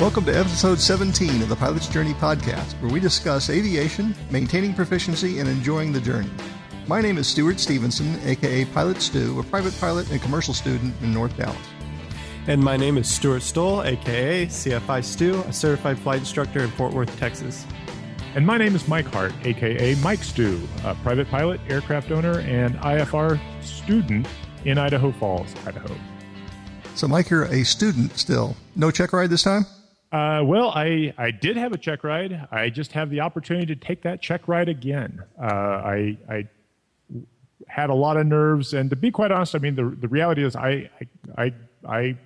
Welcome to episode 17 of the Pilot's Journey podcast, where we discuss aviation, maintaining proficiency, and enjoying the journey. My name is Stuart Stevenson, aka Pilot Stu, a private pilot and commercial student in North Dallas. And my name is Stuart Stoll, aka CFI Stu, a certified flight instructor in Fort Worth, Texas. And my name is Mike Hart, aka Mike Stu, a private pilot, aircraft owner, and IFR student in Idaho Falls, Idaho. So, Mike, you're a student still. No check ride this time? Uh, well, I, I did have a check ride. I just have the opportunity to take that check ride again. Uh, I, I had a lot of nerves, and to be quite honest, I mean the the reality is I I I,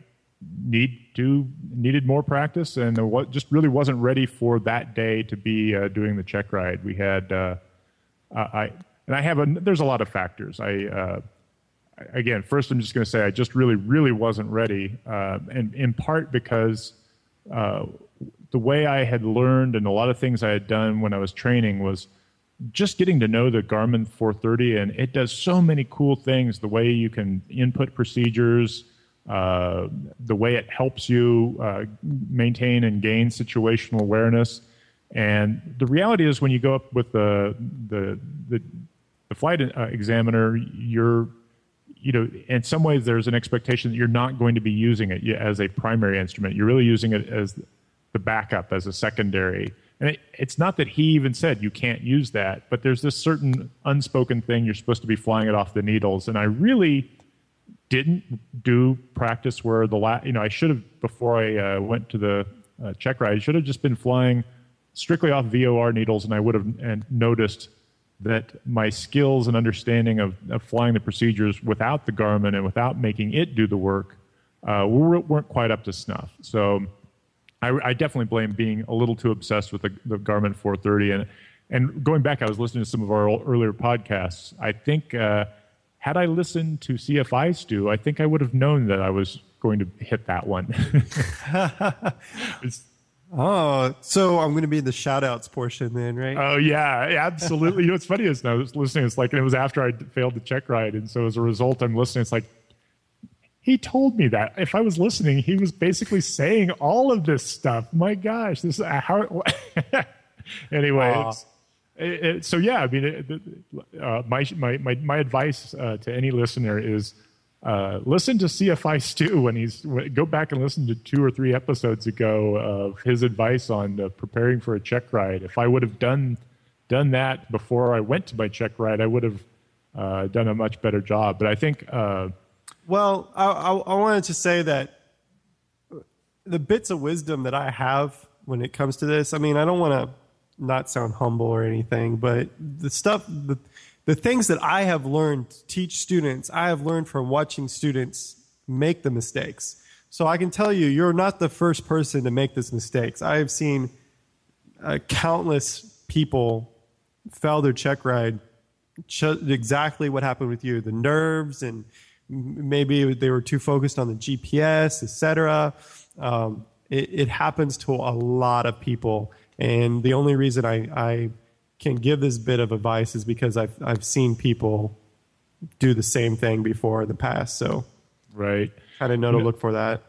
need to needed more practice, and what just really wasn't ready for that day to be uh, doing the check ride. We had uh, I and I have a there's a lot of factors. I uh, again, first I'm just going to say I just really really wasn't ready, uh, and in part because uh, the way I had learned and a lot of things I had done when I was training was just getting to know the Garmin 430, and it does so many cool things. The way you can input procedures, uh, the way it helps you uh, maintain and gain situational awareness. And the reality is, when you go up with the the the, the flight uh, examiner, you're you know, in some ways, there's an expectation that you're not going to be using it as a primary instrument. You're really using it as the backup, as a secondary. And it, it's not that he even said you can't use that, but there's this certain unspoken thing you're supposed to be flying it off the needles. And I really didn't do practice where the last, you know, I should have before I uh, went to the uh, check ride. I should have just been flying strictly off VOR needles, and I would have and noticed that my skills and understanding of, of, flying the procedures without the Garmin and without making it do the work uh, weren't quite up to snuff. So I, I, definitely blame being a little too obsessed with the, the, Garmin 430. And, and going back, I was listening to some of our earlier podcasts. I think uh, had I listened to CFI Stu, I think I would have known that I was going to hit that one. Oh, so I'm going to be in the shout outs portion then, right? Oh, yeah, absolutely. you know, what's funny is I was listening, it's like, it was after I failed the check ride. And so as a result, I'm listening. It's like, he told me that if I was listening, he was basically saying all of this stuff. My gosh, this is how. anyway, it, it, so yeah, I mean, it, uh, my, my, my, my advice uh, to any listener is uh, listen to CFI Stu when he's go back and listen to two or three episodes ago of his advice on uh, preparing for a check ride. If I would have done done that before I went to my check ride, I would have uh, done a much better job. But I think. Uh, well, I, I, I wanted to say that the bits of wisdom that I have when it comes to this. I mean, I don't want to not sound humble or anything, but the stuff. The, the things that I have learned to teach students, I have learned from watching students make the mistakes. So I can tell you, you're not the first person to make these mistakes. I have seen uh, countless people fail their check ride. Ch- exactly what happened with you, the nerves, and maybe they were too focused on the GPS, etc. Um, it, it happens to a lot of people, and the only reason I, I can give this bit of advice is because I've I've seen people do the same thing before in the past. So right, kind of know to look for that.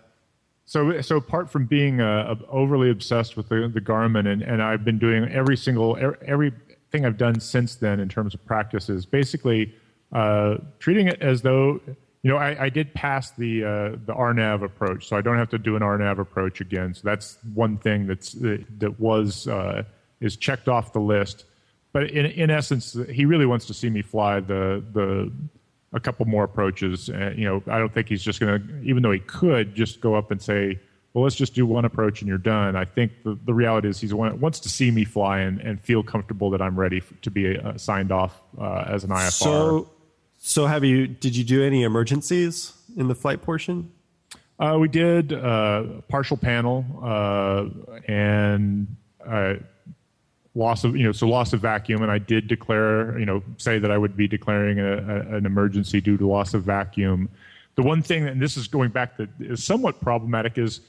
So so apart from being uh, overly obsessed with the, the Garmin, and, and I've been doing every single everything I've done since then in terms of practices, basically uh, treating it as though you know, I, I, did pass the uh, the RNAV approach, so I don't have to do an RNAV approach again. So that's one thing that's that was uh, is checked off the list but in in essence, he really wants to see me fly the the a couple more approaches. Uh, you know, I don't think he's just going to, even though he could just go up and say, well, let's just do one approach and you're done. I think the, the reality is he wants to see me fly and, and feel comfortable that I'm ready to be uh, signed off uh, as an IFR. So, so have you, did you do any emergencies in the flight portion? Uh, we did uh, partial panel uh, and loss of you know so loss of vacuum and i did declare you know say that i would be declaring a, a, an emergency due to loss of vacuum. The one thing and this is going back that is somewhat problematic is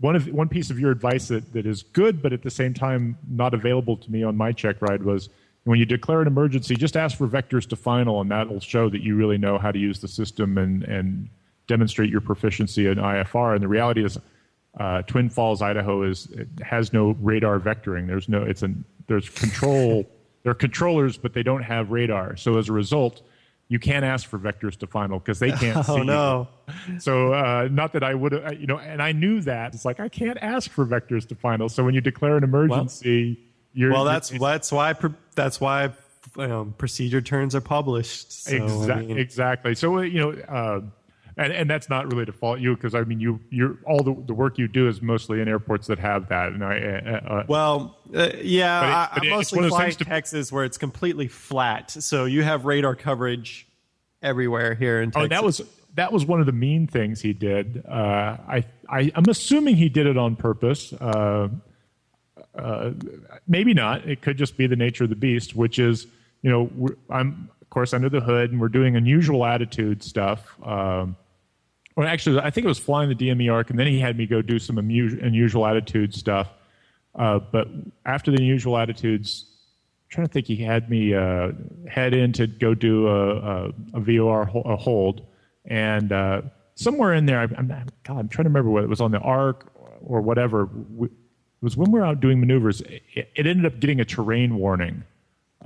one of one piece of your advice that, that is good but at the same time not available to me on my check ride was when you declare an emergency just ask for vectors to final and that'll show that you really know how to use the system and and demonstrate your proficiency in ifr and the reality is uh, Twin Falls, Idaho, is it has no radar vectoring. There's no it's a there's control. there are controllers, but they don't have radar. So as a result, you can't ask for vectors to final because they can't see. Oh no! So uh, not that I would, you know, and I knew that it's like I can't ask for vectors to final. So when you declare an emergency, well, you're well. That's that's why that's why um, procedure turns are published. So, exactly. I mean, exactly. So uh, you know. Uh, and, and that's not really to fault you because I mean you you're all the, the work you do is mostly in airports that have that. And I, uh, uh well, uh, yeah, but it, but I, mostly fly in Texas where it's completely flat, so you have radar coverage everywhere here in Texas. Oh, that was that was one of the mean things he did. Uh, I, I am assuming he did it on purpose. Uh, uh, maybe not. It could just be the nature of the beast, which is you know I'm of course under the hood and we're doing unusual attitude stuff. Um, well, actually, I think it was flying the DME arc, and then he had me go do some unusual attitude stuff. Uh, but after the unusual attitudes, I'm trying to think, he had me uh, head in to go do a, a, a VOR a hold, and uh, somewhere in there, I, am God, I'm trying to remember what it was on the arc or whatever. it was when we were out doing maneuvers. It, it ended up getting a terrain warning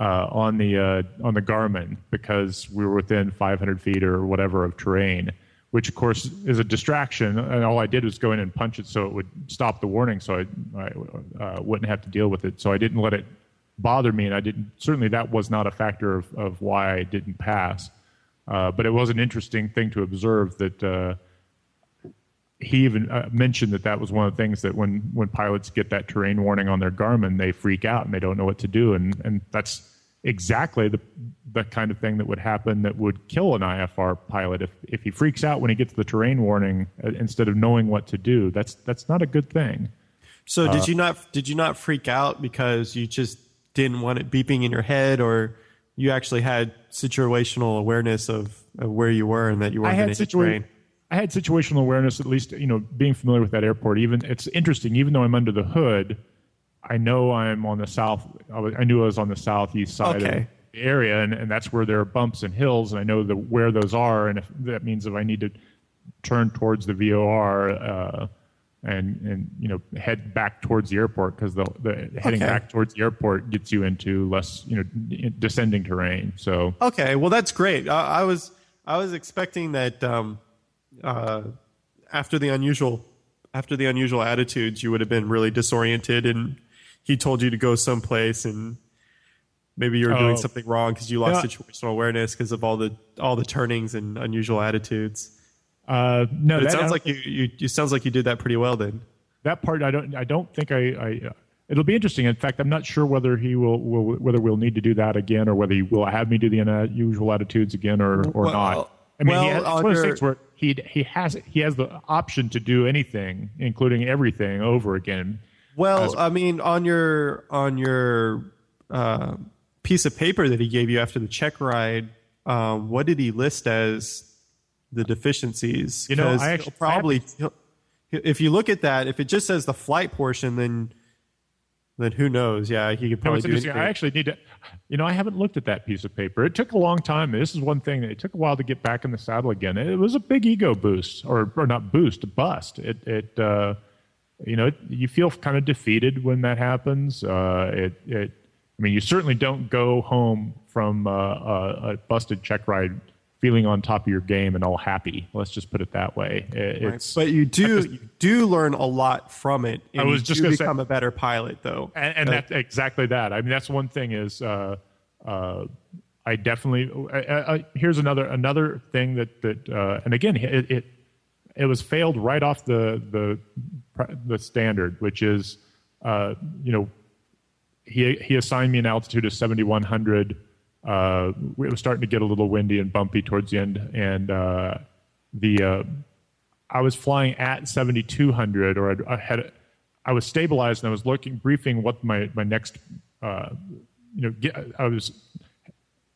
uh, on the uh, on the Garmin because we were within 500 feet or whatever of terrain which of course is a distraction. And all I did was go in and punch it so it would stop the warning, so I, I uh, wouldn't have to deal with it. So I didn't let it bother me, and I didn't. Certainly, that was not a factor of, of why I didn't pass. Uh, but it was an interesting thing to observe that uh, he even uh, mentioned that that was one of the things that when when pilots get that terrain warning on their Garmin, they freak out and they don't know what to do, and and that's exactly the the kind of thing that would happen that would kill an IFR pilot if if he freaks out when he gets the terrain warning uh, instead of knowing what to do. That's that's not a good thing. So did uh, you not did you not freak out because you just didn't want it beeping in your head, or you actually had situational awareness of, of where you were and that you weren't going to hit terrain? I had situational awareness, at least you know, being familiar with that airport. Even it's interesting, even though I'm under the hood I know I'm on the south. I knew I was on the southeast side okay. of the area, and, and that's where there are bumps and hills, and I know the, where those are, and if that means if I need to turn towards the VOR uh, and and you know head back towards the airport because the, the heading okay. back towards the airport gets you into less you know descending terrain. So okay, well that's great. I, I was I was expecting that um, uh, after the unusual after the unusual attitudes, you would have been really disoriented and he told you to go someplace and maybe you were oh. doing something wrong because you lost yeah. situational awareness because of all the all the turnings and unusual attitudes. Uh, no, it sounds like you, you it sounds like you did that pretty well then. That part I don't I don't think I, I uh, it'll be interesting. In fact, I'm not sure whether he will, will whether we'll need to do that again or whether he will have me do the unusual attitudes again or or well, not. I mean, well, he has, it's one of those things where he he has he has the option to do anything, including everything, over again. Well, as, I mean, on your on your uh, piece of paper that he gave you after the check ride, um, what did he list as the deficiencies? You know, I actually probably if you look at that, if it just says the flight portion, then then who knows? Yeah, he could probably no, do I actually need to, you know, I haven't looked at that piece of paper. It took a long time. This is one thing that it took a while to get back in the saddle again. It was a big ego boost, or or not boost, bust. It it uh, you know, you feel kind of defeated when that happens. Uh, it, it, I mean, you certainly don't go home from uh, a, a, busted check ride feeling on top of your game and all happy. Let's just put it that way. It, right. But you do just, you do learn a lot from it. I was just going to become say, a better pilot, though. And, and that's exactly that. I mean, that's one thing is. Uh, uh, I definitely. here's another another thing that that, uh, and again, it, it it was failed right off the the the standard, which is, uh, you know, he he assigned me an altitude of 7100. Uh, it was starting to get a little windy and bumpy towards the end, and uh, the uh, I was flying at 7200, or I, I, had I was stabilized, and I was looking briefing what my my next, uh, you know, get, I was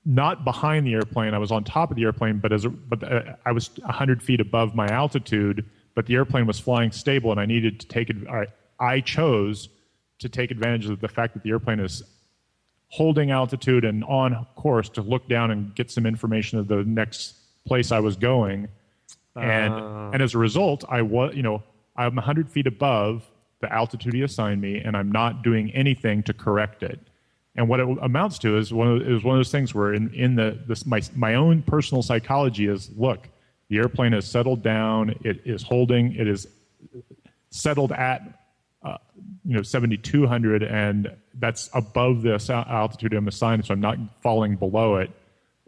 not behind the airplane. I was on top of the airplane, but as a, but uh, I was 100 feet above my altitude. But the airplane was flying stable, and I needed to take it. I, I chose to take advantage of the fact that the airplane is holding altitude and on course to look down and get some information of the next place I was going. And uh. and as a result, I was you know I'm 100 feet above the altitude he assigned me, and I'm not doing anything to correct it. And what it amounts to is one of, is one of those things where in, in the this, my, my own personal psychology is look, the airplane has settled down, it is holding, it is settled at uh, you know 7200 and that's above the altitude I'm assigned, so I'm not falling below it.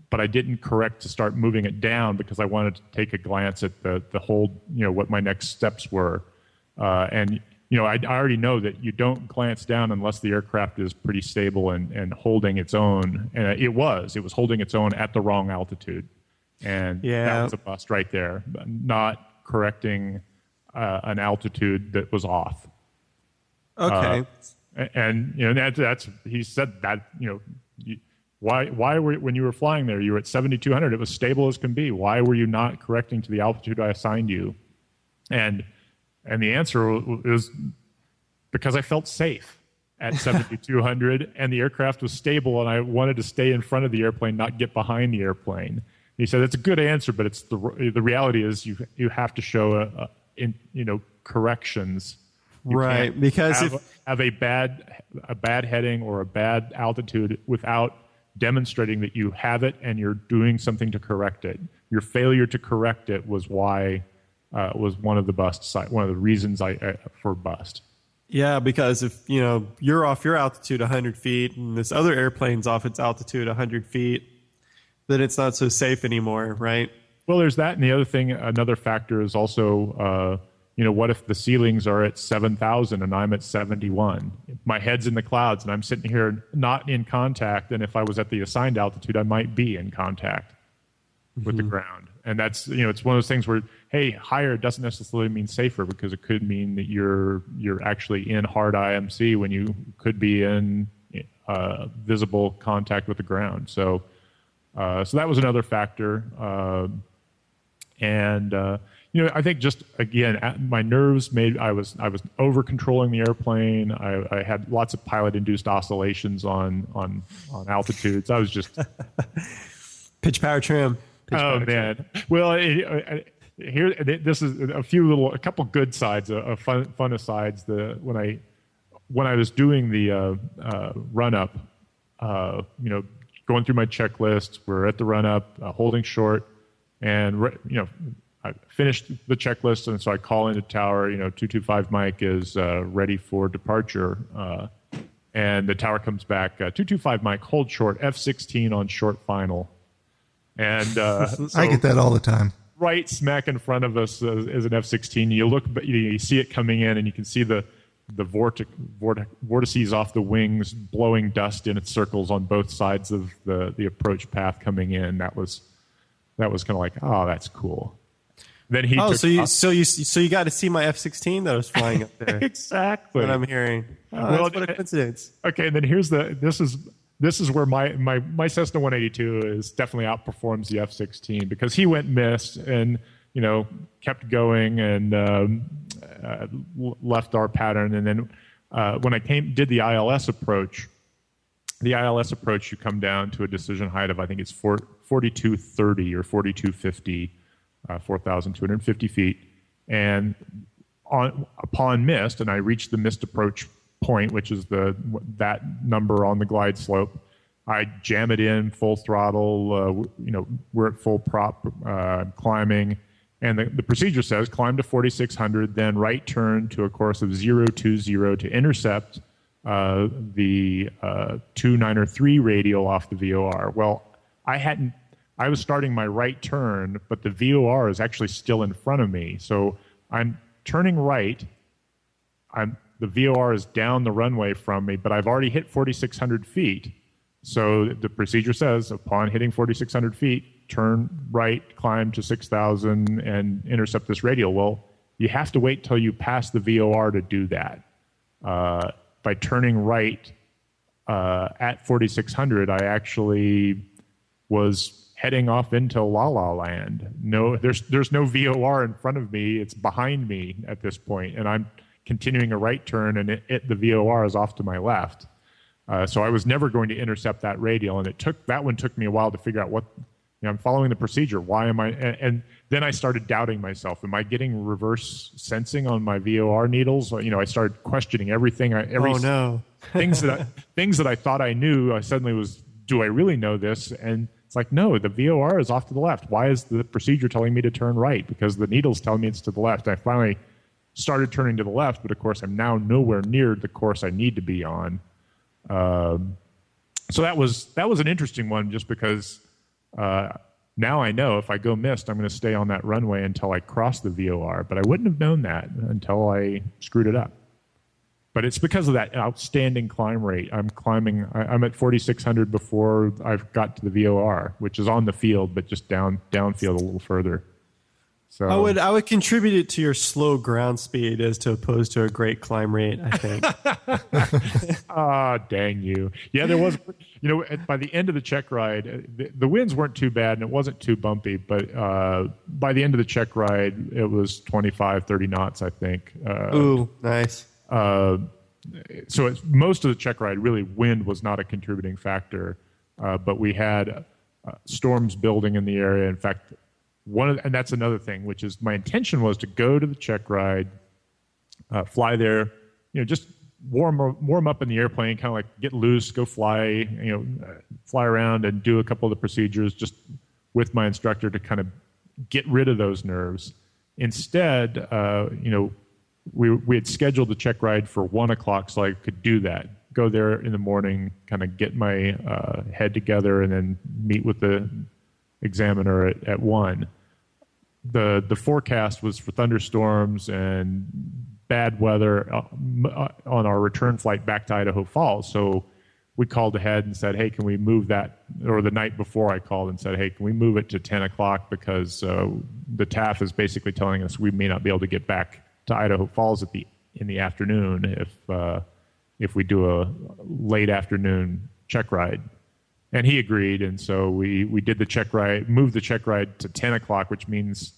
But I didn't correct to start moving it down because I wanted to take a glance at the the whole you know what my next steps were. Uh, and you know, I, I, already know that you don't glance down unless the aircraft is pretty stable and, and holding its own. And it was. It was holding its own at the wrong altitude. And yeah. that was a bust right there, not correcting uh, an altitude that was off. Okay. Uh, and, you know, that, that's, he said that, you know, you, why, why were, when you were flying there, you were at 7,200, it was stable as can be. Why were you not correcting to the altitude I assigned you? And, and the answer was because I felt safe at 7,200 and the aircraft was stable and I wanted to stay in front of the airplane, not get behind the airplane. He said, "It's a good answer, but it's the the reality is you you have to show a, a in, you know corrections, you right? Because have, if have a bad a bad heading or a bad altitude without demonstrating that you have it and you're doing something to correct it. Your failure to correct it was why uh, was one of the bust one of the reasons I uh, for bust. Yeah, because if you know you're off your altitude 100 feet and this other airplane's off its altitude 100 feet, then it's not so safe anymore, right? Well, there's that, and the other thing, another factor is also, uh, you know, what if the ceilings are at 7,000 and I'm at 71? My head's in the clouds and I'm sitting here not in contact, and if I was at the assigned altitude, I might be in contact mm-hmm. with the mm-hmm. ground. And that's, you know, it's one of those things where hey, higher doesn't necessarily mean safer because it could mean that you're you're actually in hard IMC when you could be in uh, visible contact with the ground. So, uh, so that was another factor. Uh, and uh, you know, I think just again, my nerves made I was I was over controlling the airplane. I, I had lots of pilot induced oscillations on on on altitudes. I was just pitch power trim. Pitch oh power man, trim. well. It, it, here this is a few little a couple good sides a, fun, fun asides the when i when i was doing the uh, uh, run up uh, you know going through my checklist. We're at the run up uh, holding short and you know i finished the checklist and so i call into tower you know 225 mike is uh, ready for departure uh, and the tower comes back 225 mike hold short f16 on short final. And so, i get that all the time. Right smack in front of us as an F-16. You look, you, see it coming in, and you can see the the vortic, vortic, vortices off the wings blowing dust in its circles on both sides of the the approach path coming in. That was that was kind of like, oh, that's cool. Then he. Oh, so you so you so you got to see my F-16 that was flying up there. exactly. What I'm hearing. Oh, oh well, what a eh, coincidence. Okay, and then here's the. This is this is where my, my, my Cessna 182 is definitely outperforms the F-16 because he went missed and you know kept going and um, uh, left our pattern. And then uh, when I came did the ILS approach, the ILS approach you come down to a decision height of I think it's 4, 4230 or 4250, uh, 4,250 feet, and on upon missed, and I reached the missed approach point, which is the that number on the glide slope. I jam it in full throttle. Uh, you know, we're at full prop uh, climbing, and the, the procedure says climb to 4600, then right turn to a course of 020 to intercept uh, the uh, 293 radial off the VOR. Well, I hadn't. I was starting my right turn, but the VOR is actually still in front of me. So I'm turning right. I'm the VOR is down the runway from me, but I've already hit 4,600 feet. So the procedure says upon hitting 4,600 feet, turn right, climb to 6,000, and intercept this radial. Well, you have to wait till you pass the VOR to do that. Uh, by turning right uh, at 4,600, I actually was heading off into La La Land. No, there's there's no VOR in front of me. It's behind me at this point, and I'm continuing a right turn, and it, it, the VOR is off to my left. Uh, so I was never going to intercept that radial, and it took that one took me a while to figure out what know, I'm following the procedure. Why am I? And, and, then I started doubting myself. Am I getting reverse sensing on my VOR needles? You know, I started questioning everything. I, every oh no, things that I, things that I thought I knew. I suddenly was, do I really know this? And it's like, no, the VOR is off to the left. Why is the procedure telling me to turn right? Because the needle's tell me it's to the left. I finally started turning to the left, but of course, I'm now nowhere near the course I need to be on. Um, so that was that was an interesting one, just because. Uh, now I know if I go missed, I'm going to stay on that runway until I cross the VOR. But I wouldn't have known that until I screwed it up. But it's because of that outstanding climb rate. I'm climbing. I'm at 4,600 before I've got to the VOR, which is on the field, but just down downfield a little further. So I would I would contribute it to your slow ground speed as to opposed to a great climb rate. I think. Ah, dang you! Yeah, there was. You know, by the end of the check ride, uh, the, the winds weren't too bad and it wasn't too bumpy. But uh, by the end of the check ride, it was 25, 30 knots, I think. Uh, Ooh, nice. Uh, so most of the check ride, really, wind was not a contributing factor. Uh, but we had uh, storms building in the area. In fact, one of, and that's another thing, which is my intention was to go to the check ride, uh, fly there, you know, just warm warm up in the airplane, kind of like get loose, go fly, you know, fly around and do a couple of the procedures just with my instructor to kind of get rid of those nerves. Instead, uh, you know, we we had scheduled the check ride for one o'clock, so I could do that. Go there in the morning, kind of get my uh, head together, and then meet with the examiner at, at one. The the forecast was for thunderstorms and bad weather uh, uh, on our return flight back to Idaho Falls. So we called ahead and said, "Hey, can we move that?" Or the night before, I called and said, "Hey, can we move it to 10 o'clock because uh, the TAF is basically telling us we may not be able to get back to Idaho Falls at the in the afternoon if uh, if we do a late afternoon check ride." And he agreed, and so we we did the check ride, moved the check ride to ten o'clock, which means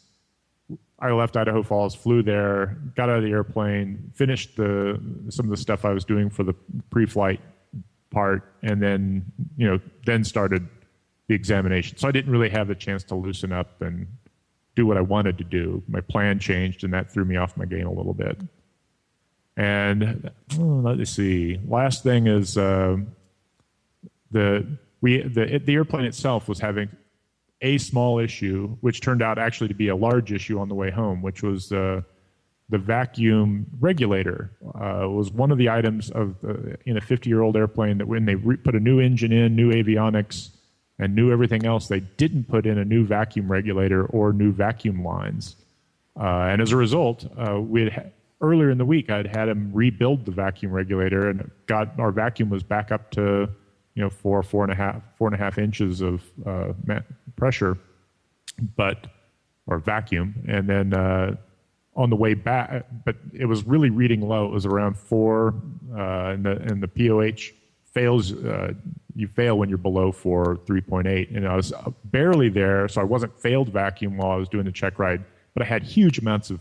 I left Idaho Falls, flew there, got out of the airplane, finished the some of the stuff I was doing for the pre-flight part, and then you know then started the examination. So I didn't really have the chance to loosen up and do what I wanted to do. My plan changed, and that threw me off my game a little bit. And oh, let me see. Last thing is uh, the we the the airplane itself was having a small issue, which turned out actually to be a large issue on the way home, which was uh, the vacuum regulator. Uh, was one of the items of in a 50 year old airplane that when they re- put a new engine in, new avionics, and new everything else, they didn't put in a new vacuum regulator or new vacuum lines. Uh, and as a result, uh, we had earlier in the week I'd had him rebuild the vacuum regulator, and got our vacuum was back up to you know four four and a half four and a half inches of uh, pressure, but or vacuum, and then uh, on the way back, but it was really reading low. It was around four, uh, and the and the POH fails. Uh, you fail when you're below four, three point eight, and I was barely there, so I wasn't failed vacuum while I was doing the check ride, but I had huge amounts of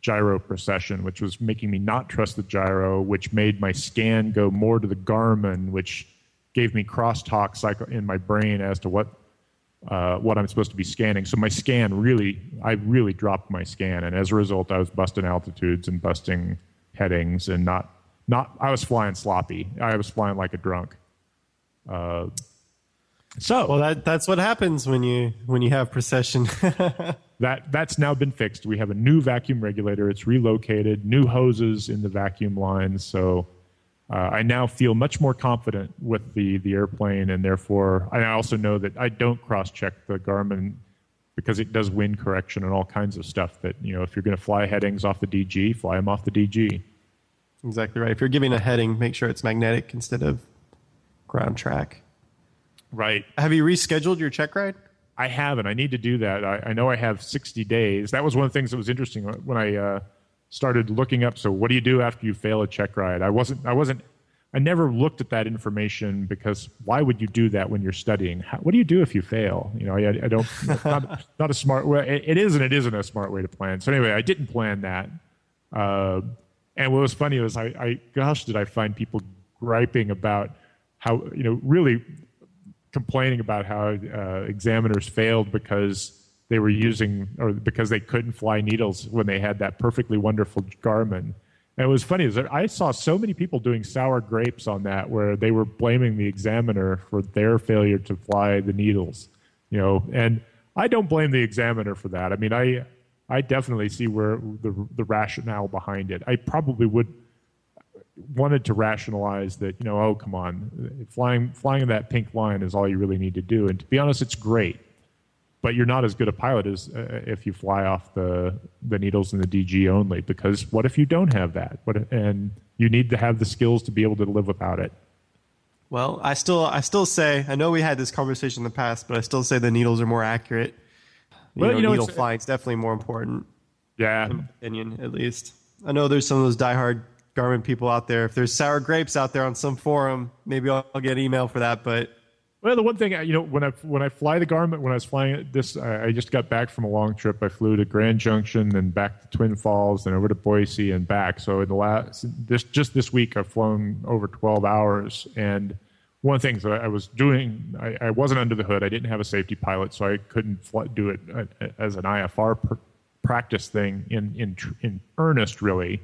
gyro precession, which was making me not trust the gyro, which made my scan go more to the Garmin, which gave me crosstalk cycle in my brain as to what uh, what I'm supposed to be scanning. So my scan really, I really dropped my scan, and as a result, I was busting altitudes and busting headings, and not not. I was flying sloppy. I was flying like a drunk. Uh, so well, that that's what happens when you when you have precession. that that's now been fixed. We have a new vacuum regulator. It's relocated. New hoses in the vacuum lines. So uh, I now feel much more confident with the the airplane, and therefore I also know that I don't cross check the Garmin because it does wind correction and all kinds of stuff. That you know, if you're going to fly headings off the DG, fly them off the DG. Exactly right. If you're giving a heading, make sure it's magnetic instead of ground track. Right. Have you rescheduled your check ride? I haven't. I need to do that. I, I know I have 60 days. That was one of the things that was interesting when I. Uh, started looking up. So what do you do after you fail a check ride? I wasn't. I wasn't. I never looked at that information because why would you do that when you're studying? How, what do you do if you fail? You know, I, I don't. not, not a smart way. It, is and it isn't a smart way to plan. So anyway, I didn't plan that. Uh, and what was funny was I, I, gosh, did I find people griping about how you know really complaining about how uh, examiners failed because they were using or because they couldn't fly needles when they had that perfectly wonderful Garmin. And it was funny is I saw so many people doing sour grapes on that where they were blaming the examiner for their failure to fly the needles, you know, and I don't blame the examiner for that. I mean, I I definitely see where the the rationale behind it. I probably would wanted to rationalize that, you know, oh come on, flying flying that pink line is all you really need to do. And to be honest, it's great but you're not as good a pilot as uh, if you fly off the the needles and the DG only. Because what if you don't have that? What and you need to have the skills to be able to live without it. Well, I still I still say I know we had this conversation in the past, but I still say the needles are more accurate. You well, know, you know, needle flying is definitely more important. Yeah, in my opinion, at least. I know there's some of those diehard Garmin people out there. If there's sour grapes out there on some forum, maybe I'll, I'll get an email for that. But well, the one thing you know, when I when I fly the Garmin when I was flying this, I, just got back from a long trip. I flew to Grand Junction, then back to Twin Falls, then over to Boise and back. So in the last this just this week, I've flown over 12 hours. And one of the things that I was doing, I, I wasn't under the hood. I didn't have a safety pilot, so I couldn't do it uh, as an IFR pr- practice thing in in in earnest, really,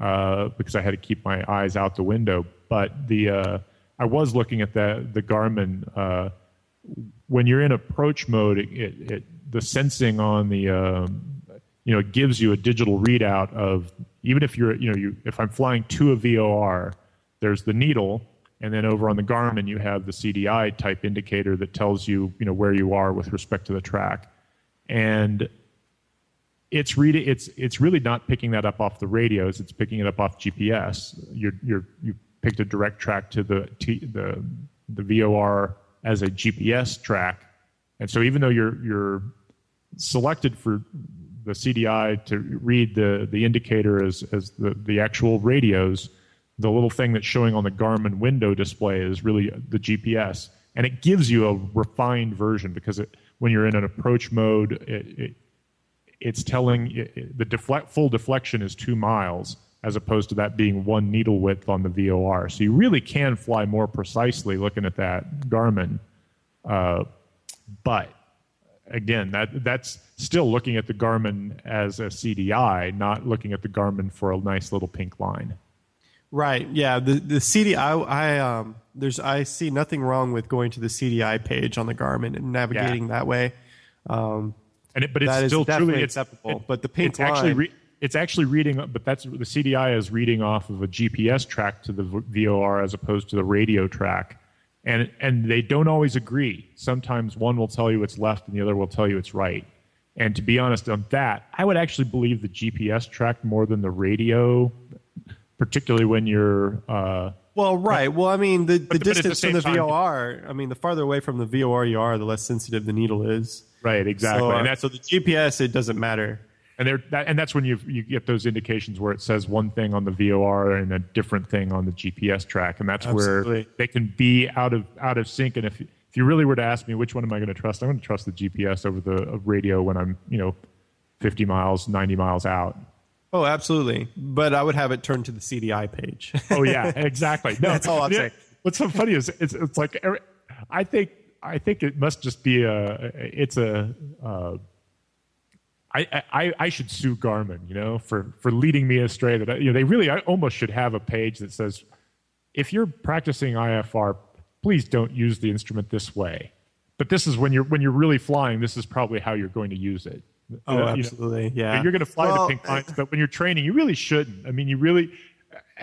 uh, because I had to keep my eyes out the window. But the uh, I was looking at the the Garmin. Uh, when you're in approach mode, it, it, it the sensing on the um, you know gives you a digital readout of even if you're you know you if I'm flying to a VOR, there's the needle, and then over on the Garmin you have the CDI type indicator that tells you you know where you are with respect to the track, and it's reading it's it's really not picking that up off the radios it's picking it up off gps you're you're you picked a direct track to the T, the the VOR as a GPS track, and so even though you're you're selected for the CDI to read the the indicator as as the the actual radios, the little thing that's showing on the Garmin window display is really the GPS, and it gives you a refined version because it, when you're in an approach mode, it, it, it's telling it, the deflect, full deflection is two miles as opposed to that being one needle width on the VOR. So you really can fly more precisely looking at that Garmin. Uh, but again, that that's still looking at the Garmin as a CDI, not looking at the Garmin for a nice little pink line. Right. Yeah. The the CDI. I um. There's. I see nothing wrong with going to the CDI page on the Garmin and navigating yeah. that way. Um, and it, but it's still truly acceptable. It, but the pink line, actually re- it's actually reading, but that's the CDI is reading off of a GPS track to the VOR as opposed to the radio track, and and they don't always agree. Sometimes one will tell you it's left, and the other will tell you it's right. And to be honest on that, I would actually believe the GPS track more than the radio, particularly when you're. Uh, well, right. Well, I mean, the, the distance the from the time, VOR, I mean, the farther away from the VOR you are, the less sensitive the needle is. Right, exactly. So, and that's, so the GPS, it doesn't matter and there that, and that's when you you get those indications where it says one thing on the VOR and a different thing on the GPS track, and that's Absolutely. where they can be out of out of sync. And if if you really were to ask me which one am I going to trust, I'm going to trust the GPS over the radio when I'm you know 50 miles, 90 miles out. Oh, absolutely. But I would have it turned to the CDI page. oh yeah, exactly. No, that's all I'm saying. What's so funny is it's it's like I think I think it must just be a it's a. Uh, I, I, I should sue Garmin, you know, for, for leading me astray. That you know, they really I almost should have a page that says, if you're practicing IFR, please don't use the instrument this way. But this is when you're when you're really flying. This is probably how you're going to use it. Oh, uh, absolutely, you know, yeah. You're going to fly well, the pink lines, but when you're training, you really shouldn't. I mean, you really.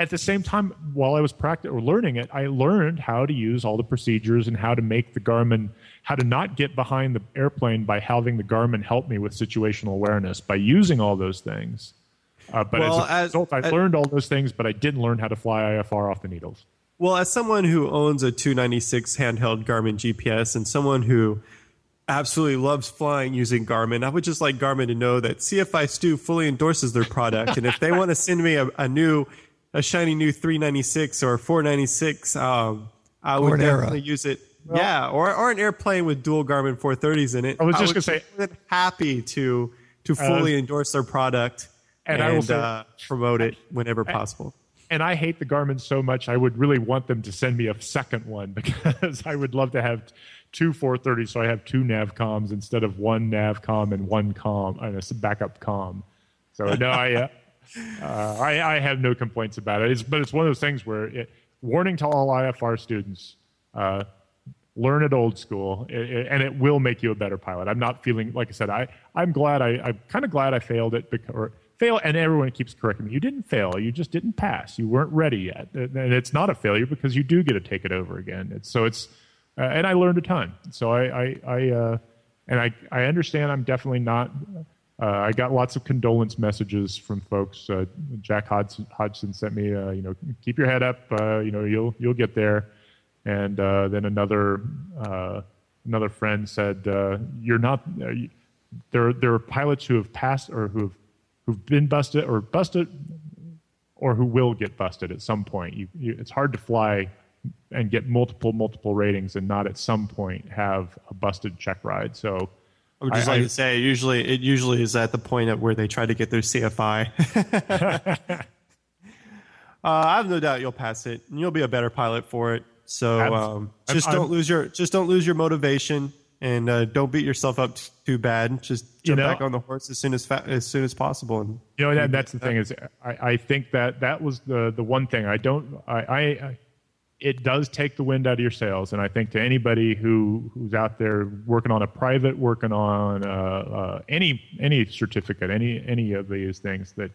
At the same time, while I was practicing or learning it, I learned how to use all the procedures and how to make the Garmin how to not get behind the airplane by having the Garmin help me with situational awareness by using all those things. Uh, but well, as a result, I learned all those things, but I didn't learn how to fly IFR off the needles. Well, as someone who owns a 296 handheld Garmin GPS and someone who absolutely loves flying using Garmin, I would just like Garmin to know that CFI Stu fully endorses their product. and if they want to send me a, a, new, a shiny new 396 or 496, um, I would definitely era. use it well, yeah, or or an airplane with dual Garmin 430s in it. I was just gonna say, happy to to fully uh, endorse their product and, and I will say, uh, promote it whenever possible. and I hate the Garmin so much. I would really want them to send me a second one because I would love to have two 430. So I have two nav comms instead of one nav com and one com and a backup com. So no, I, uh, uh, I, I have no complaints about it. It's, but it's one of those things where it, warning to all IFR students. Uh, learn it old school and it will make you a better pilot. I'm not feeling like i said i i'm glad i i'm kind of glad i failed it because or fail and everyone keeps correcting me. You didn't fail. You just didn't pass. You weren't ready yet. And it's not a failure because you do get to take it over again. It's, so it's uh, and i learned a ton. So i i, I uh, and i i understand i'm definitely not uh, I got lots of condolence messages from folks. Uh, Jack Hodgson, Hodgson, sent me, uh, you know, keep your head up. Uh, you know, you'll you'll get there. And uh, then another uh, another friend said, "You're not." Uh, there, there are pilots who have passed or who have who've been busted or busted or who will get busted at some point. You, you, it's hard to fly and get multiple multiple ratings and not at some point have a busted check ride. So. I would just I, like I, to say, usually it usually is at the point at where they try to get their CFI. uh, I have no doubt you'll pass it, and you'll be a better pilot for it. So um, just I'm, don't I'm, lose your just don't lose your motivation and uh, don't beat yourself up t- too bad. Just jump know, back on the horse as soon as fa- as soon as possible. And you know that, that's the thing is I, I think that that was the the one thing I don't I, I it does take the wind out of your sails. And I think to anybody who who's out there working on a private, working on uh, uh, any any certificate, any any of these things, that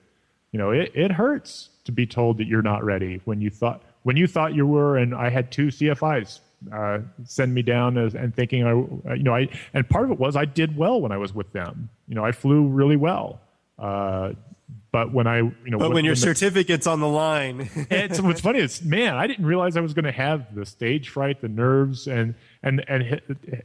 you know it, it hurts to be told that you're not ready when you thought when you thought you were, and I had two CFIs uh, send me down as, and thinking I, you know, I and part of it was I did well when I was with them. You know, I flew really well. Uh, but when I, you know, but when, when your when certificate's the, on the line, it's what's funny is, man, I didn't realize I was going to have the stage fright, the nerves, and and and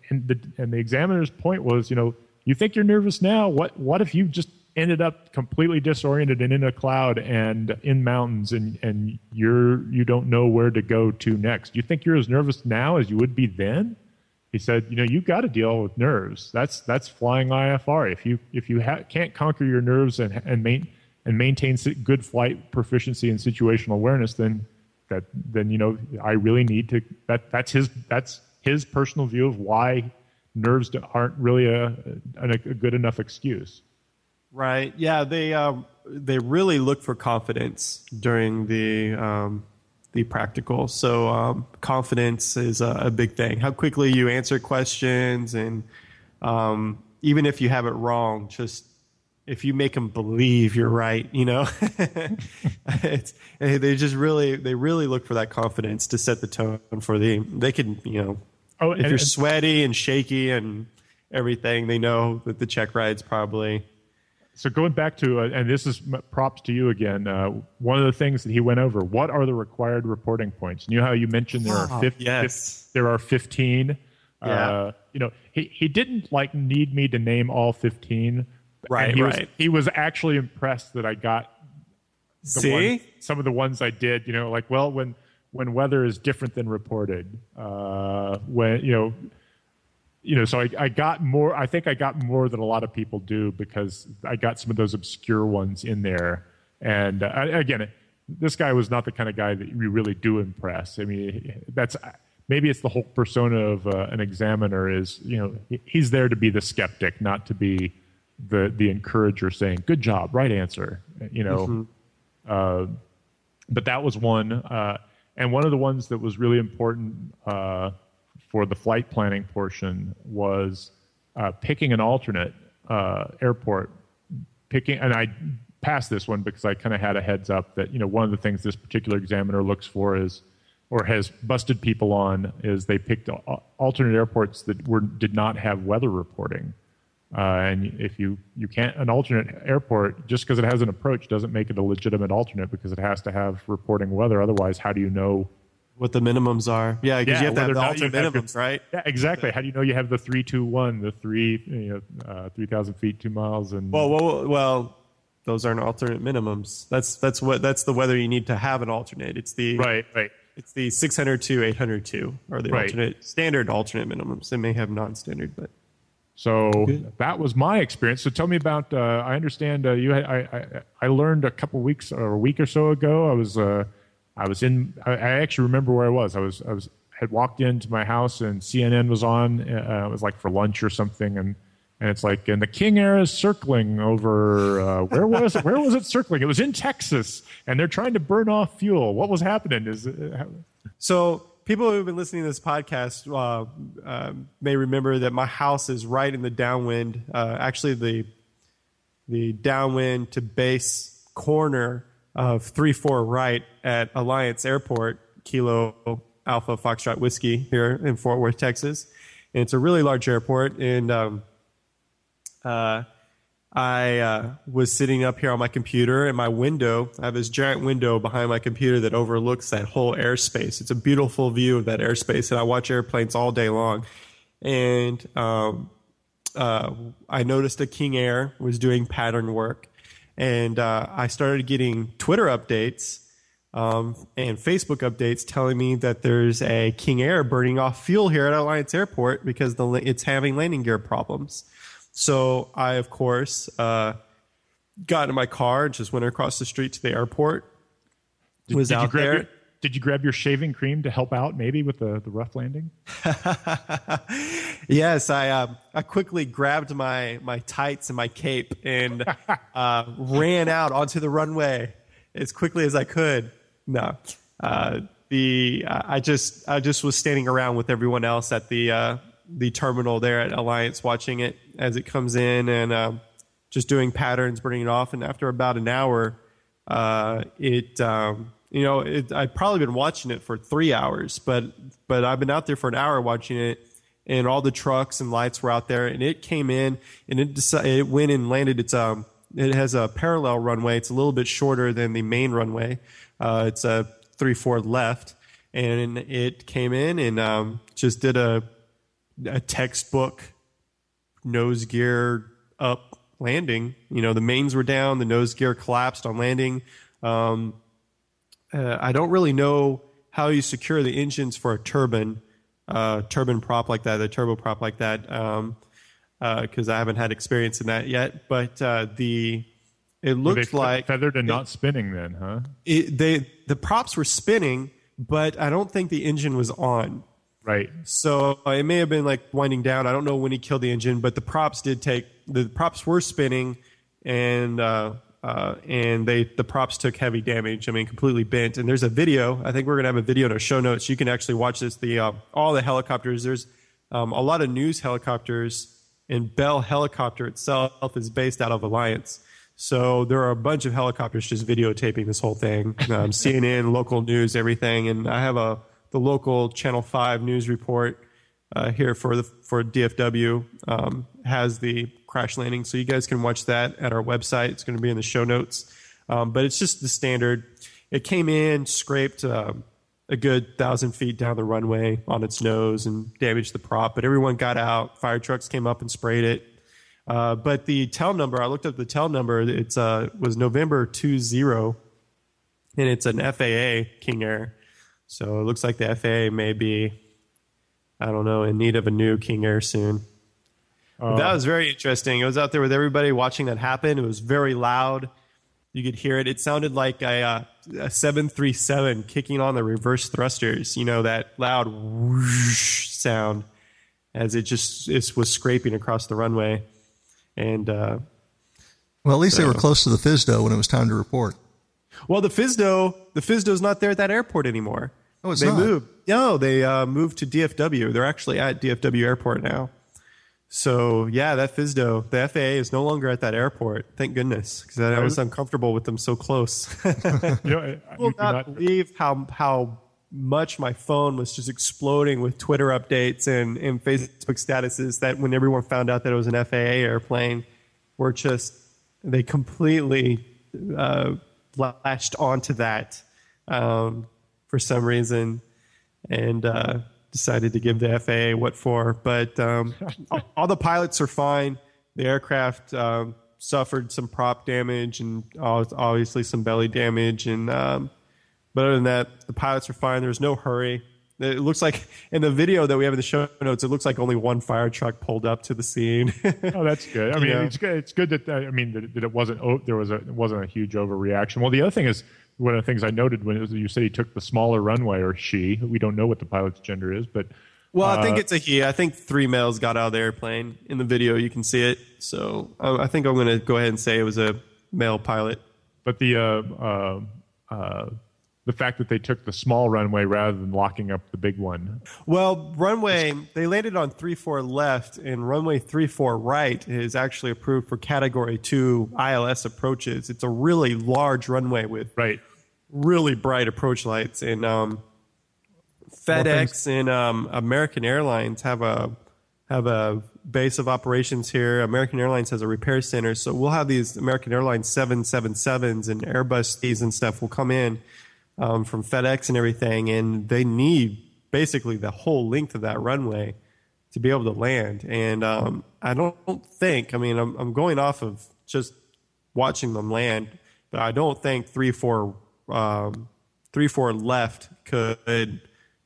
and the and the examiner's point was, you know, you think you're nervous now. What what if you just ended up completely disoriented and in a cloud and in mountains and and you're you don't know where to go to next. You think you're as nervous now as you would be then? He said, you know, you've got to deal with nerves. That's that's flying IFR. If you if you ha- can't conquer your nerves and and main and maintain good flight proficiency and situational awareness, then that then you know I really need to. That that's his that's his personal view of why nerves aren't really a, a, a good enough excuse. Right. Yeah. They um, they really look for confidence during the um, the practical. So um, confidence is a, a, big thing. How quickly you answer questions, and um, even if you have it wrong, just if you make them believe you're right, you know, it's, they just really they really look for that confidence to set the tone for the. They can you know, oh, if you're sweaty and shaky and everything, they know that the check ride's probably so going back to, uh, and this is props to you again. Uh, one of the things that he went over: what are the required reporting points? You know how you mentioned there are 50, yes. there are fifteen. Yeah. Uh, you know, he he didn't like need me to name all fifteen. Right. He right. Was, he was actually impressed that I got. See ones, some of the ones I did. You know, like well when when weather is different than reported. Uh, when you know you know, so I, I got more. I think I got more than a lot of people do because I got some of those obscure ones in there. And uh, again, this guy was not the kind of guy that you really do impress. I mean, that's maybe it's the whole persona of uh, an examiner is you know he's there to be the skeptic, not to be the the encourager, saying "good job, right answer." You know, mm-hmm. uh, but that was one, uh, and one of the ones that was really important uh, for the flight planning portion was uh, picking an alternate uh, airport. Picking, and I passed this one because I kind of had a heads up that you know one of the things this particular examiner looks for is, or has busted people on, is they picked alternate airports that were did not have weather reporting. Uh, and if you, you can't, an alternate airport, just because it has an approach doesn't make it a legitimate alternate because it has to have reporting weather. Otherwise, how do you know what the minimums are. Yeah, because yeah, you have to have the alternate minimums, right? Yeah, exactly. How do you know you have the three two one, the three you know uh, three thousand feet, two miles, and well, well, well, those aren't alternate minimums. That's that's what that's the weather you need to have an alternate. It's the right, right. It's the 602, 802 are the right. alternate standard alternate minimums. They may have non-standard, but so that was my experience. So tell me about. Uh, I understand uh, you. Had, I, I I learned a couple weeks or a week or so ago. I was. Uh, I was in. I, I actually remember where I was. I was. I was had walked into my house and CNN was on. Uh, it was like for lunch or something, and and it's like, and the King Air is circling over. Uh, where was it? Where was it circling? It was in Texas, and they're trying to burn off fuel. What was happening? Is uh, so people who've been listening to this podcast uh, uh, may remember that my house is right in the downwind. Uh, actually, the the downwind to base corner of three four right at Alliance Airport, Kilo Alpha Foxtrot Whiskey here in Fort Worth, Texas. And it's a really large airport, and um, uh, I uh, was sitting up here on my computer, and my window, I have this giant window behind my computer that overlooks that whole airspace. It's a beautiful view of that airspace, and I watch airplanes all day long. And um, uh, I noticed a King Air was doing pattern work, and uh, I started getting Twitter updates um, and Facebook updates telling me that there's a King Air burning off fuel here at Alliance Airport because the, it's having landing gear problems. So I, of course, uh, got in my car, and just went across the street to the airport. Did, was did out there. Your, did you grab your shaving cream to help out, maybe with the, the rough landing? yes, I uh, I quickly grabbed my my tights and my cape and uh, ran out onto the runway as quickly as I could. No, uh, the I just I just was standing around with everyone else at the uh, the terminal there at Alliance, watching it as it comes in and uh, just doing patterns, burning it off. And after about an hour, uh, it um, you know it, I'd probably been watching it for three hours, but but I've been out there for an hour watching it. And all the trucks and lights were out there, and it came in and it decided, it went and landed its um it has a parallel runway. It's a little bit shorter than the main runway. Uh, it's a three four left, and it came in and um, just did a a textbook nose gear up landing. You know, the mains were down, the nose gear collapsed on landing. Um, uh, I don't really know how you secure the engines for a turbine, uh, turbine prop like that, a turbo prop like that, because um, uh, I haven't had experience in that yet. But uh, the it looked like feathered and it, not spinning. Then, huh? It, they the props were spinning, but I don't think the engine was on. Right. So uh, it may have been like winding down. I don't know when he killed the engine, but the props did take the props were spinning, and uh, uh, and they the props took heavy damage. I mean, completely bent. And there's a video. I think we're gonna have a video in our show notes. You can actually watch this. The uh, all the helicopters. There's um, a lot of news helicopters, and Bell Helicopter itself is based out of Alliance. So there are a bunch of helicopters just videotaping this whole thing. Um, CNN, local news, everything. And I have a the local Channel Five news report uh, here for the for DFW um, has the crash landing, so you guys can watch that at our website. It's going to be in the show notes, um, but it's just the standard. It came in, scraped uh, a good thousand feet down the runway on its nose and damaged the prop, but everyone got out. Fire trucks came up and sprayed it. Uh, but the tail number, I looked up the tail number. It's uh, was November two zero, and it's an FAA King Air. So it looks like the FAA may be, I don't know, in need of a new King Air soon. Uh, that was very interesting. I was out there with everybody watching that happen. It was very loud. You could hear it. It sounded like a, uh, a 737 kicking on the reverse thrusters. You know that loud whoosh sound as it just it was scraping across the runway. And uh, well, at least so, they were close to the FSDO when it was time to report. Well, the FSDO, the FSDO's not there at that airport anymore. Oh, it's they not. moved. No, they uh, moved to DFW. They're actually at DFW Airport now. So yeah, that FSDO, the FAA is no longer at that airport. Thank goodness, because I was uncomfortable with them so close. you know, I will not, not believe how how much my phone was just exploding with Twitter updates and, and Facebook statuses that when everyone found out that it was an FAA airplane, were just they completely uh, latched onto that um, for some reason and uh, decided to give the FAA what for. But um, all the pilots are fine. The aircraft um, suffered some prop damage and obviously some belly damage. And um, but other than that, the pilots are fine. There's no hurry. It looks like in the video that we have in the show notes, it looks like only one fire truck pulled up to the scene. oh, that's good. I mean, it's good. It's good that I mean that, that it wasn't oh, there was a it wasn't a huge overreaction. Well, the other thing is one of the things I noted when was, you said he took the smaller runway or she. We don't know what the pilot's gender is, but well, I think uh, it's a he. I think three males got out of the airplane. In the video, you can see it. So I think I'm going to go ahead and say it was a male pilot. But the uh, uh, uh, the fact that they took the small runway rather than locking up the big one. Well, runway they landed on three four left, and runway three four right is actually approved for Category Two ILS approaches. It's a really large runway with right, really bright approach lights, and um, FedEx and um, American Airlines have a have a base of operations here. American Airlines has a repair center, so we'll have these American Airlines 777s and Airbus Ds and stuff will come in um, from FedEx and everything, and they need basically the whole length of that runway to be able to land. And um, I don't think, I mean, I'm, I'm, going off of just watching them land, but I don't think three four um, three four left could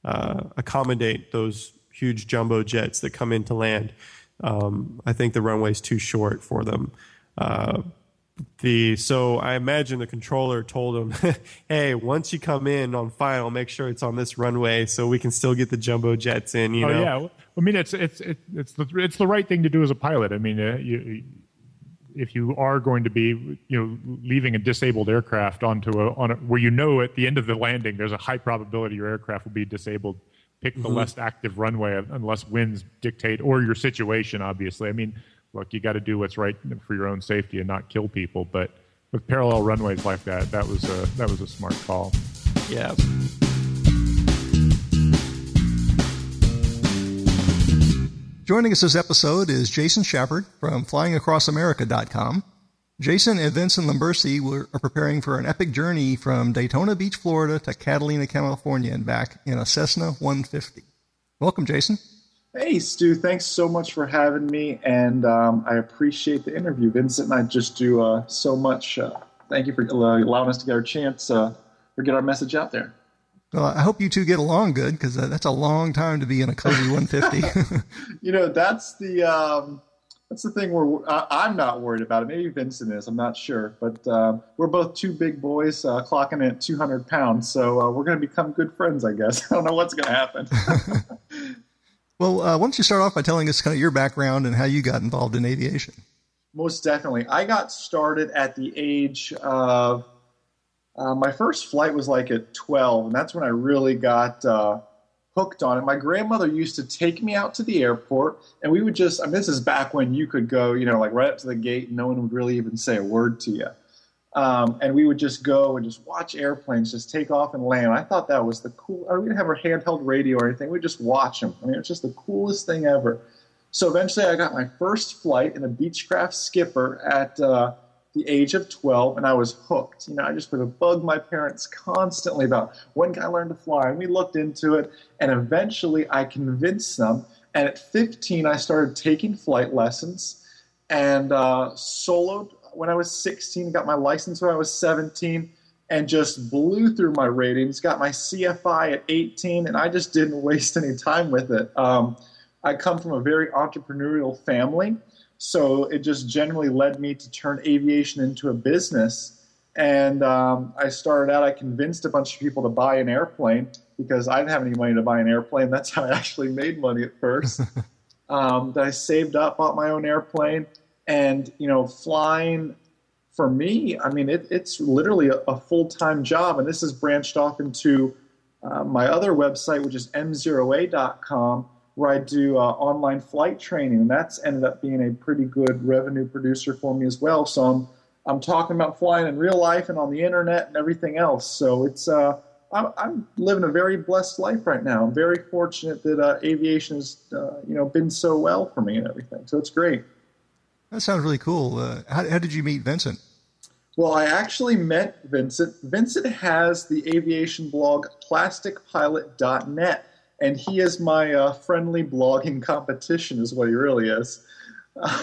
uh, accommodate those huge jumbo jets that come in to land. Um, I think the runway is too short for them. Uh, the so I imagine the controller told him, "Hey, once you come in on final, make sure it's on this runway so we can still get the jumbo jets in." You oh, know? yeah. I mean, it's it's it's the it's the right thing to do as a pilot. I mean, uh, you, if you are going to be you know leaving a disabled aircraft onto a on a, where you know at the end of the landing there's a high probability your aircraft will be disabled pick the mm-hmm. less active runway unless winds dictate or your situation obviously i mean look you got to do what's right for your own safety and not kill people but with parallel runways like that that was a that was a smart call yeah Joining us this episode is Jason Schappert from FlyingAcrossAmerica.com. Jason and Vincent Lambercy are preparing for an epic journey from Daytona Beach, Florida to Catalina, California and back in a Cessna 150. Welcome, Jason. Hey, Stu. Thanks so much for having me, and um, I appreciate the interview. Vincent and I just do uh, so much. Uh, thank you for allowing us to get our chance uh, or get our message out there. Well, I hope you two get along good because uh, that's a long time to be in a cozy 150. you know, that's the um, that's the thing where I, am not worried about it. Maybe Vincent is. I'm not sure, but uh, we're both two big boys uh, clocking at 200 pounds, so uh, we're going to become good friends, I guess. I don't know what's going to happen. Well, uh, why don't you start off by telling us kind of your background and how you got involved in aviation? Most definitely. I got started at the age of uh, my first flight was like at 12, and that's when I really got uh, hooked on it. My grandmother used to take me out to the airport, and we would just, I mean, this is back when you could go, you know, like right up to the gate, and no one would really even say a word to you. Um, and we would just go and just watch airplanes just take off and land. I thought that was the cool. I didn't have a handheld radio or anything. We just watch them. I mean, it's just the coolest thing ever. So eventually, I got my first flight in a Beechcraft Skipper at uh, the age of 12 and I was hooked. You know, I just would bug my parents constantly about when can I learn to fly? And we looked into it and eventually I convinced them. And at 15, I started taking flight lessons and uh, soloed when I was 16, got my license when I was 17 and just blew through my ratings, got my CFI at 18, and I just didn't waste any time with it. Um, I come from a very entrepreneurial family. So it just generally led me to turn aviation into a business. And um, I started out, I convinced a bunch of people to buy an airplane because I didn't have any money to buy an airplane. That's how I actually made money at first. um, I saved up, bought my own airplane. And, you know, flying for me, I mean, it, it's literally a, a full time job. And this has branched off into uh, my other website, which is MzeroA.com where I do uh, online flight training, and that's ended up being a pretty good revenue producer for me as well. So I'm I'm talking about flying in real life and on the internet and everything else. So it's uh, I'm, I'm living a very blessed life right now. I'm very fortunate that uh, aviation has uh, you know been so well for me and everything. So it's great. That sounds really cool. Uh, how, how did you meet Vincent? Well, I actually met Vincent. Vincent has the aviation blog plasticpilot.net and he is my uh, friendly blogging competition, is what he really is.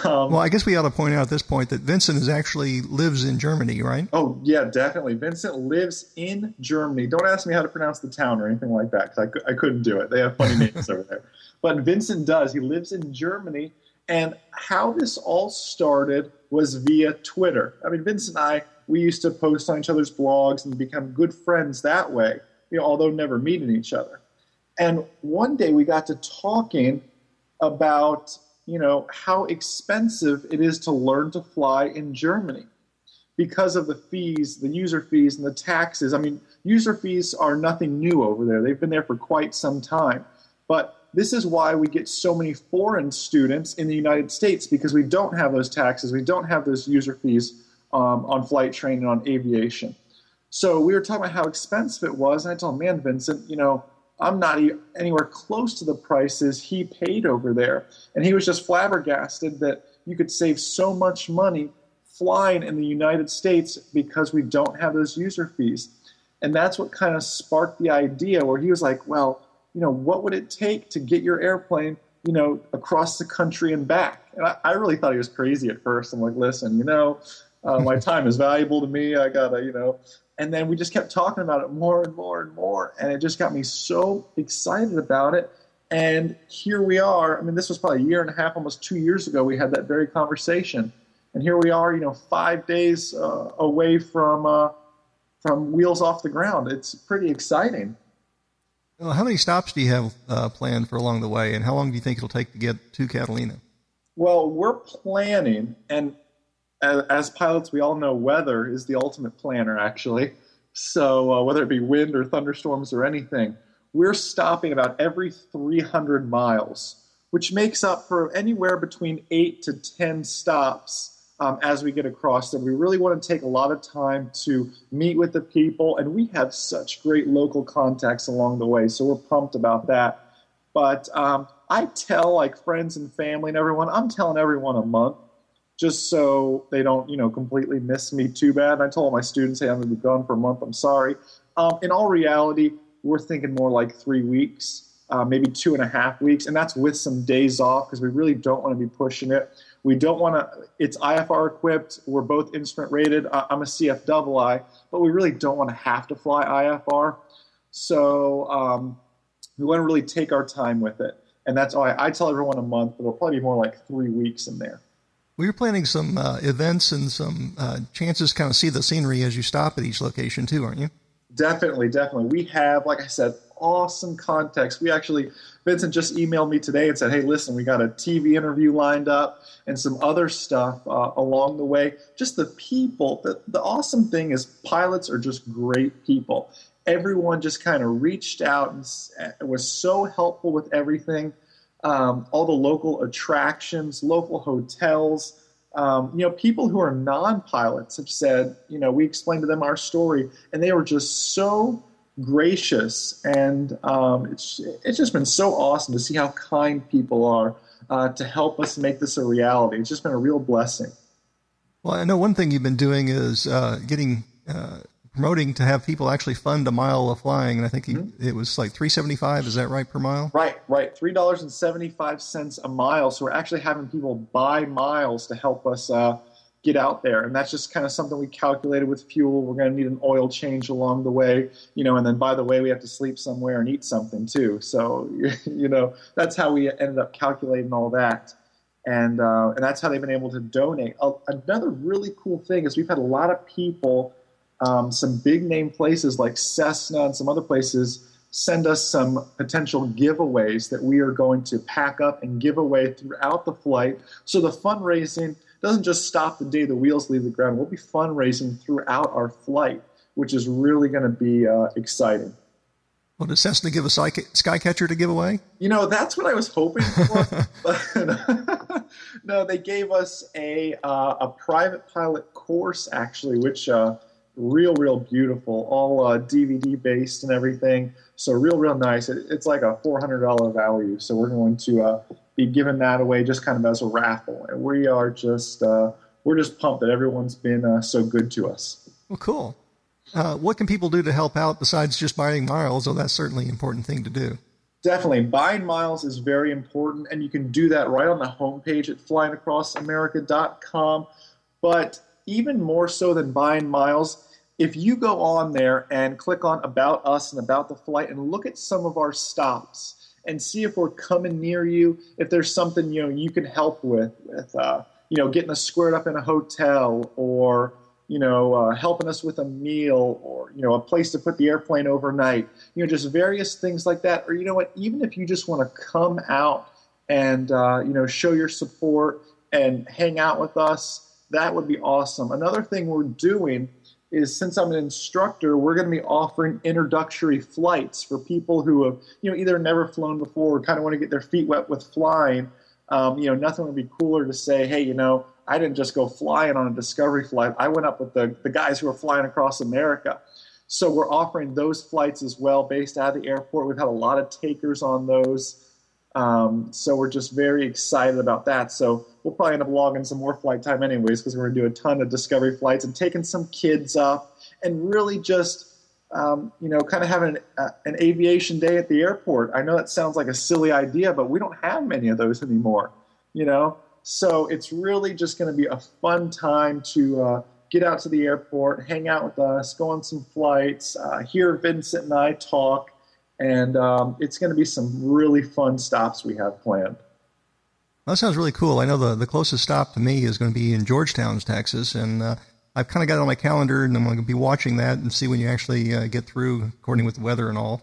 Um, well, I guess we ought to point out at this point that Vincent is actually lives in Germany, right? Oh yeah, definitely. Vincent lives in Germany. Don't ask me how to pronounce the town or anything like that because I, I couldn't do it. They have funny names over there. But Vincent does. He lives in Germany, and how this all started was via Twitter. I mean, Vince and I we used to post on each other's blogs and become good friends that way, you know, although never meeting each other. And one day we got to talking about, you know, how expensive it is to learn to fly in Germany because of the fees, the user fees, and the taxes. I mean, user fees are nothing new over there. They've been there for quite some time. But this is why we get so many foreign students in the United States because we don't have those taxes, we don't have those user fees um, on flight training on aviation. So we were talking about how expensive it was, and I told him, man, Vincent, you know, I'm not anywhere close to the prices he paid over there. And he was just flabbergasted that you could save so much money flying in the United States because we don't have those user fees. And that's what kind of sparked the idea where he was like, well, you know, what would it take to get your airplane, you know, across the country and back? And I, I really thought he was crazy at first. I'm like, listen, you know, uh, my time is valuable to me. I gotta, you know. And then we just kept talking about it more and more and more, and it just got me so excited about it. And here we are. I mean, this was probably a year and a half, almost two years ago. We had that very conversation, and here we are. You know, five days uh, away from uh, from wheels off the ground. It's pretty exciting. Well, how many stops do you have uh, planned for along the way, and how long do you think it'll take to get to Catalina? Well, we're planning, and as, as pilots, we all know weather is the ultimate planner, actually. So uh, whether it be wind or thunderstorms or anything, we're stopping about every 300 miles, which makes up for anywhere between eight to 10 stops um, as we get across them. We really want to take a lot of time to meet with the people, and we have such great local contacts along the way, so we're pumped about that. But um, I tell like friends and family and everyone, I'm telling everyone a month just so they don't, you know, completely miss me too bad. And I told my students, hey, I'm going to be gone for a month. I'm sorry. Um, in all reality, we're thinking more like three weeks, uh, maybe two and a half weeks, and that's with some days off because we really don't want to be pushing it. We don't want to. It's IFR equipped. We're both instrument rated. I'm a CFII, but we really don't want to have to fly IFR. So um, we want to really take our time with it, and that's why I tell everyone a month, but it'll probably be more like three weeks in there. Well, you're planning some uh, events and some uh, chances to kind of see the scenery as you stop at each location too, aren't you? Definitely, definitely. We have, like I said, awesome context. We actually, Vincent just emailed me today and said, hey, listen, we got a TV interview lined up and some other stuff uh, along the way. Just the people. The, the awesome thing is pilots are just great people. Everyone just kind of reached out and was so helpful with everything um, all the local attractions, local hotels. Um, you know, people who are non-pilots have said, you know, we explained to them our story, and they were just so gracious, and um, it's it's just been so awesome to see how kind people are uh, to help us make this a reality. It's just been a real blessing. Well, I know one thing you've been doing is uh, getting uh, promoting to have people actually fund a mile of flying, and I think mm-hmm. it was like three seventy five. Is that right per mile? Right, right. Three dollars and seventy five cents a mile. So we're actually having people buy miles to help us uh, get out there, and that's just kind of something we calculated with fuel. We're going to need an oil change along the way, you know, and then by the way, we have to sleep somewhere and eat something too. So you know, that's how we ended up calculating all that. And, uh, and that's how they've been able to donate. Uh, another really cool thing is we've had a lot of people um, some big name places like Cessna and some other places send us some potential giveaways that we are going to pack up and give away throughout the flight. So the fundraising doesn't just stop the day the wheels leave the ground. We'll be fundraising throughout our flight, which is really going to be uh, exciting. Well, does Cessna give a Skycatcher to give away? You know, that's what I was hoping for. but no, they gave us a uh, a private pilot course actually, which uh, real, real beautiful, all uh, DVD based and everything. So real, real nice. It, it's like a four hundred dollar value. So we're going to uh, be giving that away just kind of as a raffle, and we are just uh, we're just pumped that everyone's been uh, so good to us. Well, cool. Uh, what can people do to help out besides just buying miles? Oh, that's certainly an important thing to do. Definitely. Buying miles is very important, and you can do that right on the homepage at flyingacrossamerica.com. But even more so than buying miles, if you go on there and click on About Us and About the Flight and look at some of our stops and see if we're coming near you, if there's something you know you can help with, with uh, you know getting us squared up in a hotel or you know, uh, helping us with a meal or, you know, a place to put the airplane overnight, you know, just various things like that. Or, you know what, even if you just want to come out and, uh, you know, show your support and hang out with us, that would be awesome. Another thing we're doing is since I'm an instructor, we're going to be offering introductory flights for people who have, you know, either never flown before or kind of want to get their feet wet with flying. Um, you know, nothing would be cooler to say, hey, you know, I didn't just go flying on a discovery flight. I went up with the, the guys who were flying across America. So we're offering those flights as well based out of the airport. We've had a lot of takers on those. Um, so we're just very excited about that. So we'll probably end up logging some more flight time anyways because we're going to do a ton of discovery flights and taking some kids up and really just um, you know kind of having an, uh, an aviation day at the airport. I know that sounds like a silly idea, but we don't have many of those anymore. You know, so it's really just going to be a fun time to uh, get out to the airport, hang out with us, go on some flights, uh, hear Vincent and I talk, and um, it's going to be some really fun stops we have planned. That sounds really cool. I know the, the closest stop to me is going to be in Georgetown, Texas, and uh, I've kind of got it on my calendar, and I'm going to be watching that and see when you actually uh, get through, according with the weather and all,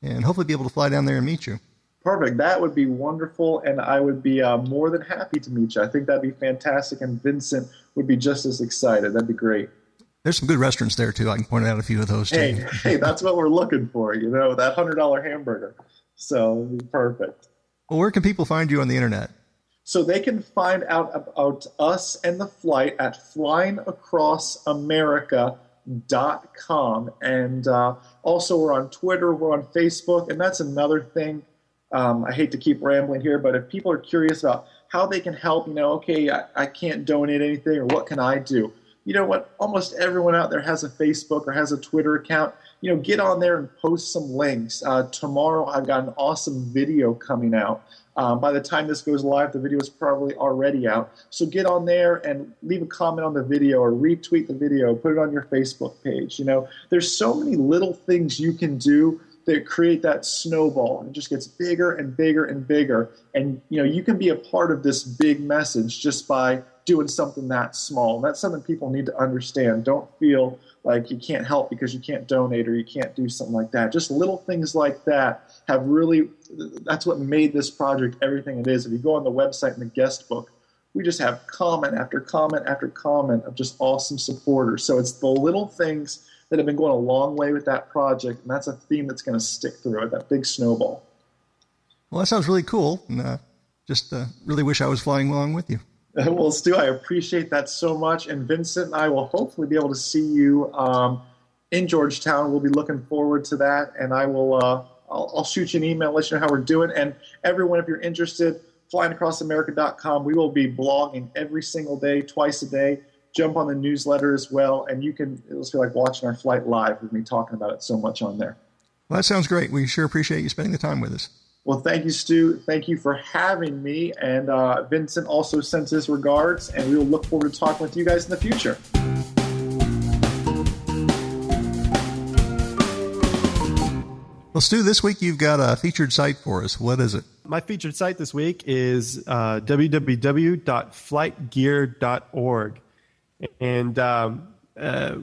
and hopefully be able to fly down there and meet you. Perfect. That would be wonderful, and I would be uh, more than happy to meet you. I think that'd be fantastic, and Vincent would be just as excited. That'd be great. There's some good restaurants there too. I can point out a few of those. Hey, too. hey, that's what we're looking for. You know, that hundred dollar hamburger. So perfect. Well, where can people find you on the internet? So they can find out about us and the flight at flyingacrossamerica.com. And uh, also, we're on Twitter, we're on Facebook, and that's another thing um, I hate to keep rambling here, but if people are curious about how they can help, you know, okay, I, I can't donate anything, or what can I do? You know what? Almost everyone out there has a Facebook or has a Twitter account. You know, get on there and post some links. Uh, tomorrow, I've got an awesome video coming out. Um, by the time this goes live, the video is probably already out. So get on there and leave a comment on the video or retweet the video, put it on your Facebook page. You know, there's so many little things you can do that create that snowball and it just gets bigger and bigger and bigger and you know you can be a part of this big message just by doing something that small and that's something people need to understand don't feel like you can't help because you can't donate or you can't do something like that just little things like that have really that's what made this project everything it is if you go on the website in the guest book we just have comment after comment after comment of just awesome supporters so it's the little things that have been going a long way with that project, and that's a theme that's going to stick through it. That big snowball. Well, that sounds really cool, and uh, just uh, really wish I was flying along with you. well, Stu, I appreciate that so much, and Vincent and I will hopefully be able to see you um, in Georgetown. We'll be looking forward to that, and I will. Uh, I'll, I'll shoot you an email, let you know how we're doing, and everyone, if you're interested, flyingacrossamerica.com. We will be blogging every single day, twice a day jump on the newsletter as well, and you can it'll feel like watching our flight live with me talking about it so much on there. Well, that sounds great. We sure appreciate you spending the time with us. Well, thank you, Stu. Thank you for having me. And uh, Vincent also sends his regards, and we will look forward to talking with you guys in the future. Well, Stu, this week you've got a featured site for us. What is it? My featured site this week is uh, www.flightgear.org. And um, uh,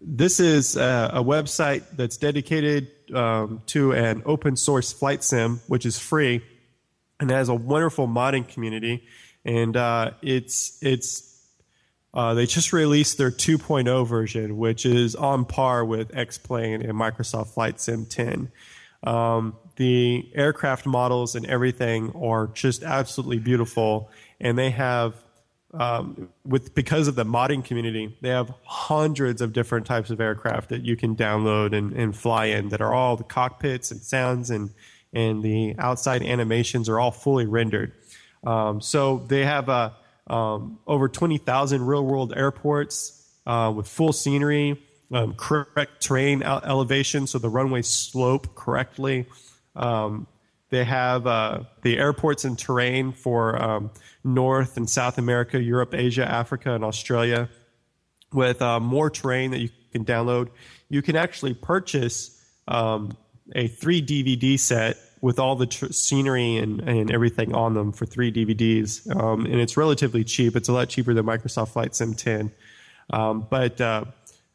this is a, a, website that's dedicated um, to an open source flight sim, which is free and has a wonderful modding community. And uh, it's it's uh, they just released their 2.0 version, which is on par with X-Plane and Microsoft Flight Sim 10. Um, the aircraft models and everything are just absolutely beautiful, and they have um, with because of the modding community, they have hundreds of different types of aircraft that you can download and, and fly in that are all the cockpits and sounds and and the outside animations are all fully rendered. Um, so they have uh, um, over 20,000 real world airports uh, with full scenery, um, correct terrain elevation, so the runways slope correctly. Um, they have uh, the airports and terrain for um, North and South America, Europe, Asia, Africa, and Australia with uh, more terrain that you can download. You can actually purchase um, a three DVD set with all the tr- scenery and, and everything on them for three DVDs. Um, and it's relatively cheap. It's a lot cheaper than Microsoft Flight Sim 10. Um, but uh,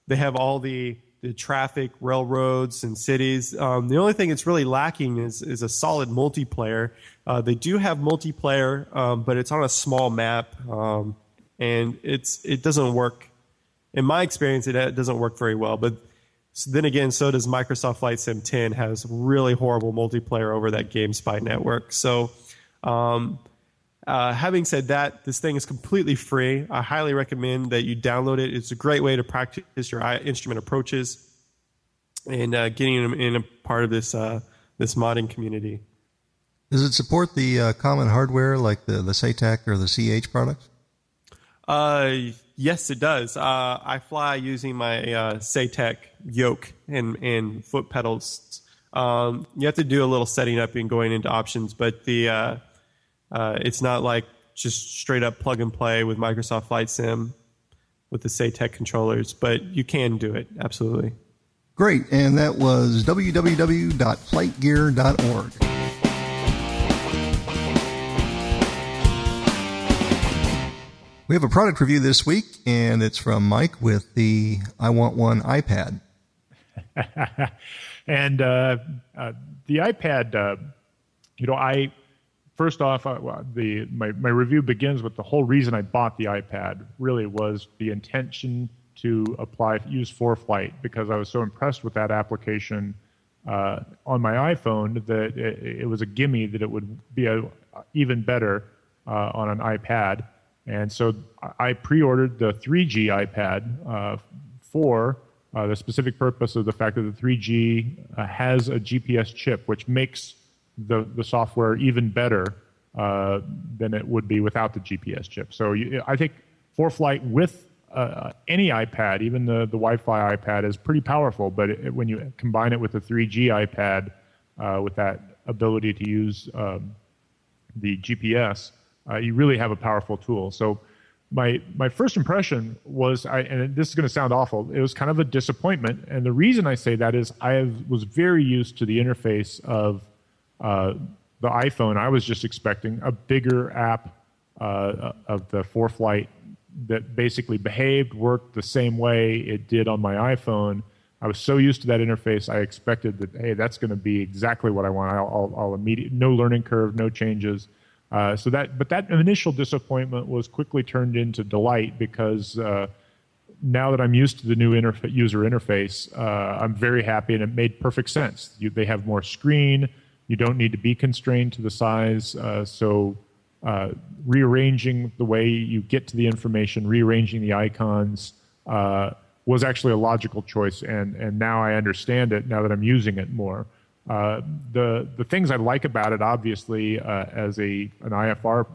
they have all the the traffic, railroads, and cities. Um, the only thing that's really lacking is is a solid multiplayer. Uh, they do have multiplayer, um, but it's on a small map, um, and it's it doesn't work. In my experience, it, doesn't work very well. But then again, so does Microsoft Flight Sim 10 has really horrible multiplayer over that GameSpy network. So. Uh, having said that, this thing is completely free. I highly recommend that you download it. It's a great way to practice your instrument approaches and uh, getting them in a part of this uh, this modding community. Does it support the uh, common hardware like the the Saitek or the CH products? Uh, yes, it does. Uh, I fly using my Saitek yoke and and foot pedals. Um, you have to do a little setting up and going into options, but the uh, it's not like just straight up plug and play with Microsoft Flight Sim with the Saitek controllers, but you can do it absolutely. Great, and that was www.flightgear.org. We have a product review this week, and it's from Mike with the I Want One iPad. and uh, uh, the iPad, uh, you know, I first off, uh, the my, my review begins with the whole reason I bought the iPad really was the intention to apply use ForeFlight because I was so impressed with that application uh, on my iPhone that it, it, was a gimme that it would be a, even better uh, on an iPad. And so I pre-ordered the 3G iPad uh, for uh, the specific purpose of the fact that the 3G uh, has a GPS chip, which makes the, the software even better uh, than it would be without the GPS chip. So you, I think ForeFlight with uh, any iPad, even the, the Wi-Fi iPad, is pretty powerful. But it, when you combine it with the 3G iPad, uh, with that ability to use um, the GPS, uh, you really have a powerful tool. So my my first impression was, I, and this is going to sound awful, it was kind of a disappointment. And the reason I say that is I was very used to the interface of uh, the iPhone, I was just expecting a bigger app uh, of the ForeFlight that basically behaved, worked the same way it did on my iPhone. I was so used to that interface, I expected that, hey, that's going to be exactly what I want. I'll, I'll, I'll immediate, no learning curve, no changes. Uh, so that, but that initial disappointment was quickly turned into delight because uh, now that I'm used to the new interfa- user interface, uh, I'm very happy and it made perfect sense. You, they have more screen, you don't need to be constrained to the size. Uh, so uh, rearranging the way you get to the information, rearranging the icons uh, was actually a logical choice. And, and now I understand it now that I'm using it more. Uh, the, the things I like about it, obviously, uh, as a, an IFR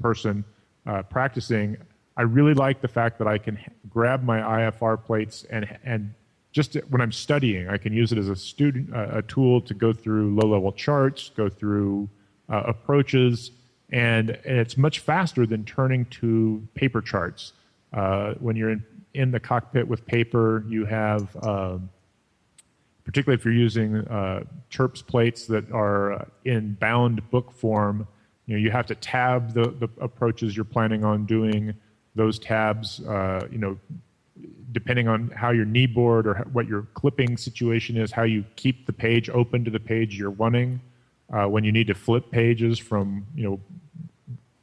person uh, practicing, I really like the fact that I can grab my IFR plates and, and just when I'm studying, I can use it as a student, uh, a tool to go through low-level charts, go through uh, approaches, and, and, it's much faster than turning to paper charts. Uh, when you're in, in the cockpit with paper, you have, um, particularly if you're using uh, TERPS plates that are in bound book form, you know you have to tab the, the approaches you're planning on doing. Those tabs, uh, you know, depending on how your kneeboard or what your clipping situation is, how you keep the page open to the page you're wanting. Uh, when you need to flip pages from you know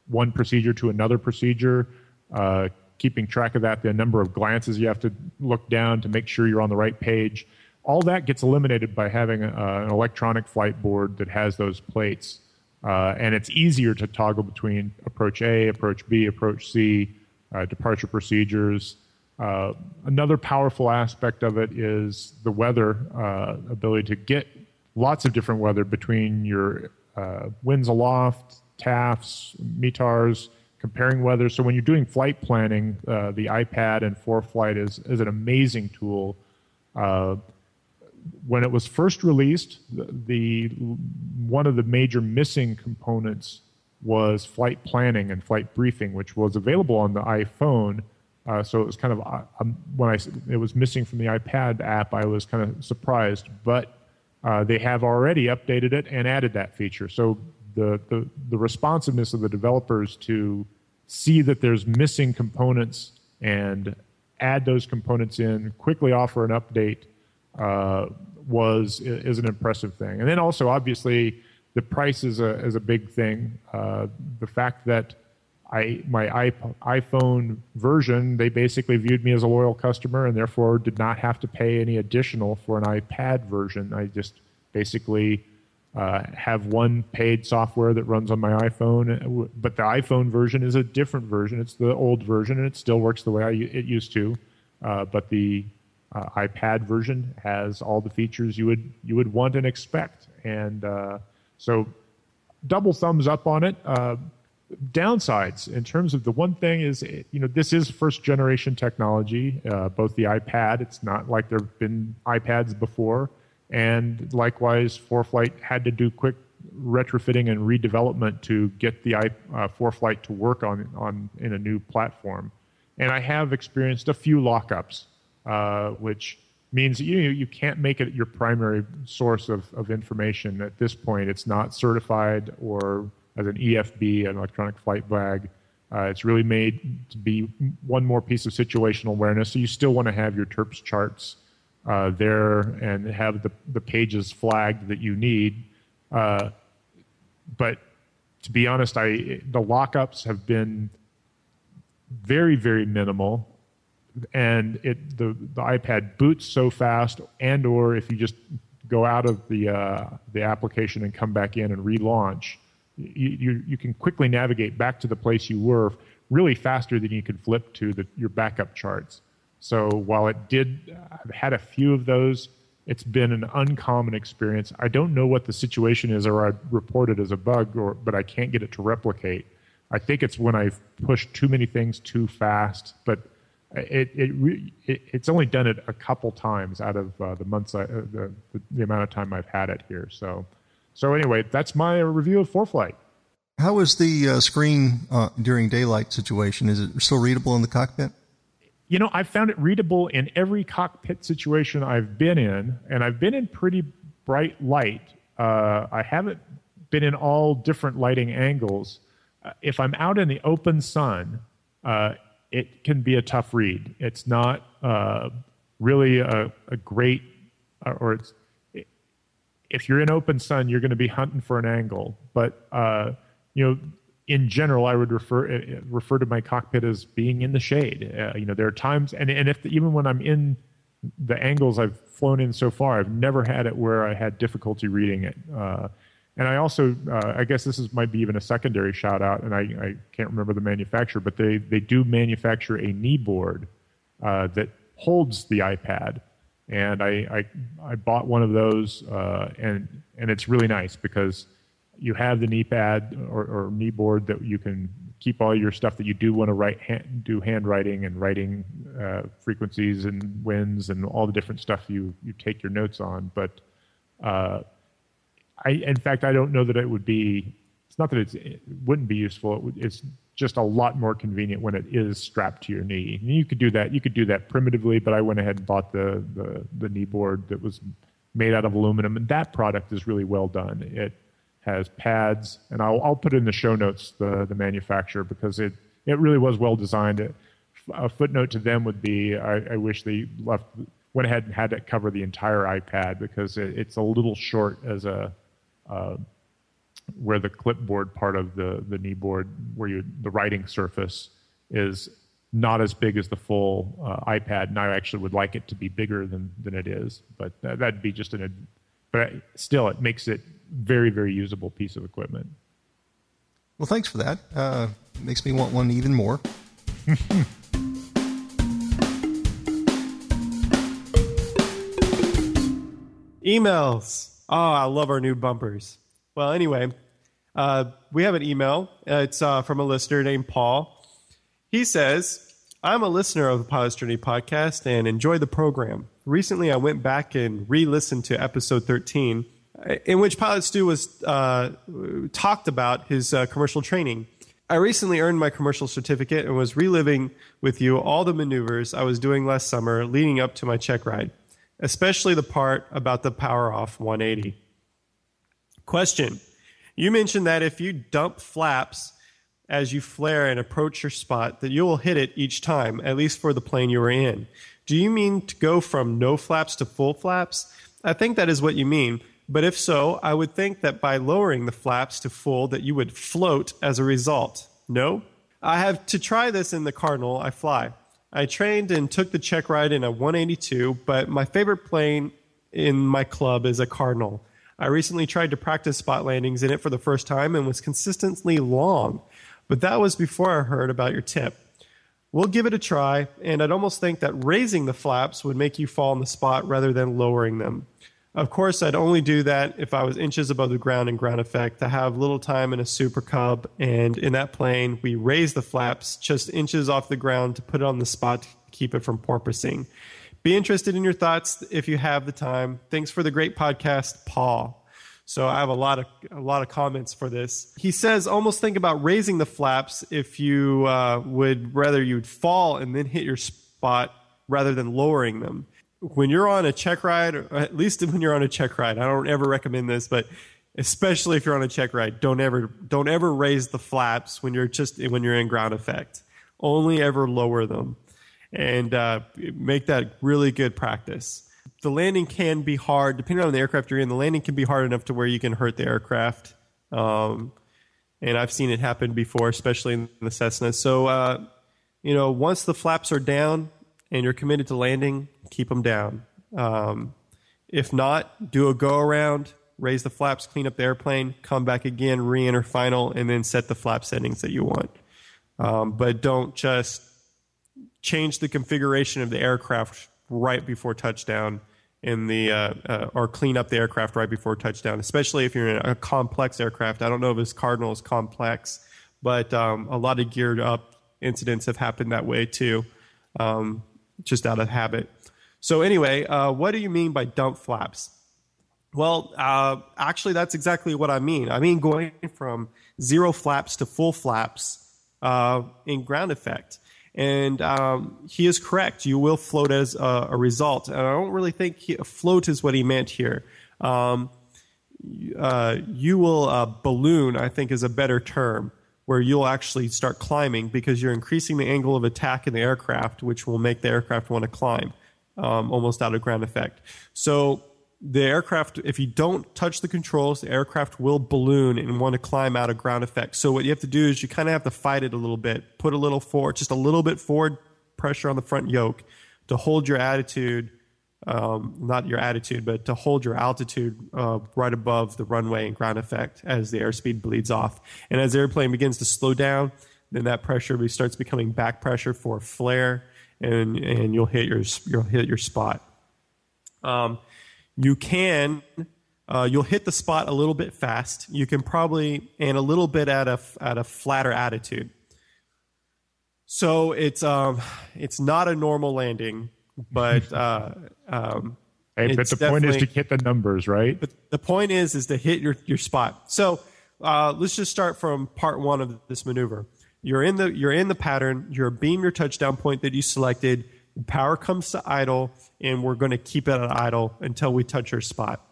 one procedure to another procedure, uh, keeping track of that, the number of glances you have to look down to make sure you're on the right page. All that gets eliminated by having a, an electronic flight board that has those plates. Uh, and it's easier to toggle between approach A, approach B, approach C, uh, departure procedures, uh, another powerful aspect of it is the weather uh, ability to get lots of different weather between your uh, winds aloft, TAFs, METARs, comparing weather. So when you're doing flight planning, uh, the iPad and ForeFlight is, is an amazing tool. Uh, when it was first released, the, the one of the major missing components was flight planning and flight briefing, which was available on the iPhone uh, so it was kind of uh, um, when I it was missing from the iPad app, I was kind of surprised. But uh, they have already updated it and added that feature. So the, the the responsiveness of the developers to see that there's missing components and add those components in, quickly offer an update, uh, was is an impressive thing. And then also, obviously, the price is a is a big thing. Uh, the fact that I my iPhone version, they basically viewed me as a loyal customer, and therefore did not have to pay any additional for an iPad version. I just basically uh, have one paid software that runs on my iPhone, but the iPhone version is a different version. It's the old version, and it still works the way I, it used to. Uh, but the uh, iPad version has all the features you would you would want and expect, and uh, so double thumbs up on it. Downsides in terms of the one thing is you know this is first generation technology, uh, both the iPad. It's not like there've been iPads before, and likewise, ForeFlight had to do quick retrofitting and redevelopment to get the uh, ForeFlight to work on on in a new platform. And I have experienced a few lockups uh, which means you you can't make it your primary source of, of information at this point. It's not certified or as an EFB, an electronic flight bag. Uh, it's really made to be one more piece of situational awareness. So you still want to have your TERPS charts uh, there and have the, the pages flagged that you need. Uh, but to be honest, I the lockups have been very very minimal and it the, the iPad boots so fast, and or if you just go out of the uh, the application and come back in and relaunch, you, you, can quickly navigate back to the place you were really faster than you can flip to the, your backup charts. So while it did, I've had a few of those. It's been an uncommon experience. I don't know what the situation is, or I report it as a bug, or but I can't get it to replicate. I think it's when I've pushed too many things too fast, but it, it, it, it's only done it a couple times out of uh, the months I, uh, the, the amount of time I've had it here. So so anyway, that's my review of Four ForeFlight. How is the uh, screen uh, during daylight situation? Is it still readable in the cockpit? You know, I've found it readable in every cockpit situation I've been in, and I've been in pretty bright light. Uh, I haven't been in all different lighting angles. Uh, if I'm out in the open sun, it can be a tough read. It's not uh, really a, a great, or it's if you're in open sun, you're going to be hunting for an angle. But uh, you know, in general, I would refer uh, refer to my cockpit as being in the shade. Uh, you know, there are times, and and if even when I'm in the angles I've flown in so far, I've never had it where I had difficulty reading it. Uh, and I also, uh, I guess this is might be even a secondary shout out, and I, I can't remember the manufacturer, but they, they do manufacture a knee board uh, that holds the iPad. And I, I, I bought one of those, uh, and, and it's really nice because you have the knee pad or, or knee board that you can keep all your stuff that you do want to write, hand, do handwriting and writing uh, frequencies and winds and all the different stuff you, you take your notes on. But uh, I, in fact, I don't know that it would be. It's not that it's, it wouldn't be useful. It would, it's just a lot more convenient when it is strapped to your knee. And you could do that. You could do that primitively, but I went ahead and bought the the, the knee board that was made out of aluminum, and that product is really well done. It has pads, and I'll, I'll put in the show notes the the manufacturer because it it really was well designed. A footnote to them would be I, I wish they left went ahead and had to cover the entire iPad because it, it's a little short as a uh, where the clipboard part of the, the knee board, where you, the writing surface is not as big as the full uh, iPad, and I actually would like it to be bigger than, than it is. But that, would be just an, but still, it makes it very, very usable piece of equipment. Well, thanks for that. Uh, makes me want one even more. Emails. Oh, I love our new bumpers. Well, anyway, uh, we have an email. It's uh, from a listener named Paul. He says, I'm a listener of the Pilot's Journey podcast and enjoy the program. Recently, I went back and re listened to episode 13, in which Pilot Stu was uh, talked about his uh, commercial training. I recently earned my commercial certificate and was reliving with you all the maneuvers I was doing last summer leading up to my check ride especially the part about the power off 180. Question You mentioned that if you dump flaps as you flare and approach your spot that you will hit it each time, at least for the plane you were in. Do you mean to go from no flaps to full flaps? I think that is what you mean. But if so, I would think that by lowering the flaps to full that you would float as a result. No? I have to try this in the Cardinal I fly. I trained and took the check ride in a 182, but my favorite plane in my club is a Cardinal. I recently tried to practice spot landings in it for the first time and was consistently long, but that was before I heard about your tip. We'll give it a try, and I'd almost think that raising the flaps would make you fall on the spot rather than lowering them. Of course, I'd only do that if I was inches above the ground in ground effect. I have little time in a Super Cub, and in that plane, we raise the flaps just inches off the ground to put it on the spot to keep it from porpoising. Be interested in your thoughts if you have the time. Thanks for the great podcast, Paul. So I have a lot of a lot of comments for this. He says almost think about raising the flaps if you uh, would rather you'd fall and then hit your spot rather than lowering them when you're on a check ride, or at least when you're on a check ride, I don't ever recommend this, but especially if you're on a check ride, don't ever don't ever raise the flaps when you're just when you're in ground effect. Only ever lower them, and uh, make that really good practice. The landing can be hard, depending on the aircraft you're in. The landing can be hard enough to where you can hurt the aircraft, um, and I've seen it happen before, especially in the Cessna. So, uh, you know, once the flaps are down, and you're committed to landing, keep them down. Um, if not, do a go around, raise the flaps, clean up the airplane, come back again, re enter final, and then set the flap settings that you want. Um, but don't just change the configuration of the aircraft right before touchdown in the uh, uh, or clean up the aircraft right before touchdown, especially if you're in a complex aircraft. I don't know if this Cardinal is complex, but um, a lot of geared up incidents have happened that way too. Um, just out of habit. So anyway, uh, what do you mean by dump flaps? Well, uh, actually, that's exactly what I mean. I mean going from zero flaps to full flaps uh, in ground effect. And um, he is correct. You will float as a, a result. And I don't really think he, float is what he meant here. Um, uh, you will uh, balloon, I think, is a better term where you'll actually start climbing because you're increasing the angle of attack in the aircraft, which will make the aircraft want to climb um, almost out of ground effect. So the aircraft, if you don't touch the controls, the aircraft will balloon and want to climb out of ground effect. So what you have to do is you kind of have to fight it a little bit, put a little forward, just a little bit forward pressure on the front yoke to hold your attitude um, not your attitude, but to hold your altitude uh, right above the runway and ground effect as the airspeed bleeds off. And as the airplane begins to slow down, then that pressure starts becoming back pressure for flare, and and you'll hit your you'll hit your spot. Um, you can uh, you'll hit the spot a little bit fast. You can probably and a little bit at a at a flatter attitude. So it's um, it's not a normal landing but uh, um, hey, but the point is to hit the numbers, right? But the point is is to hit your your spot. So uh, let's just start from part one of this maneuver. You're in the you're in the pattern. You're beam your touchdown point that you selected. Power comes to idle, and we're going to keep it at idle until we touch your spot.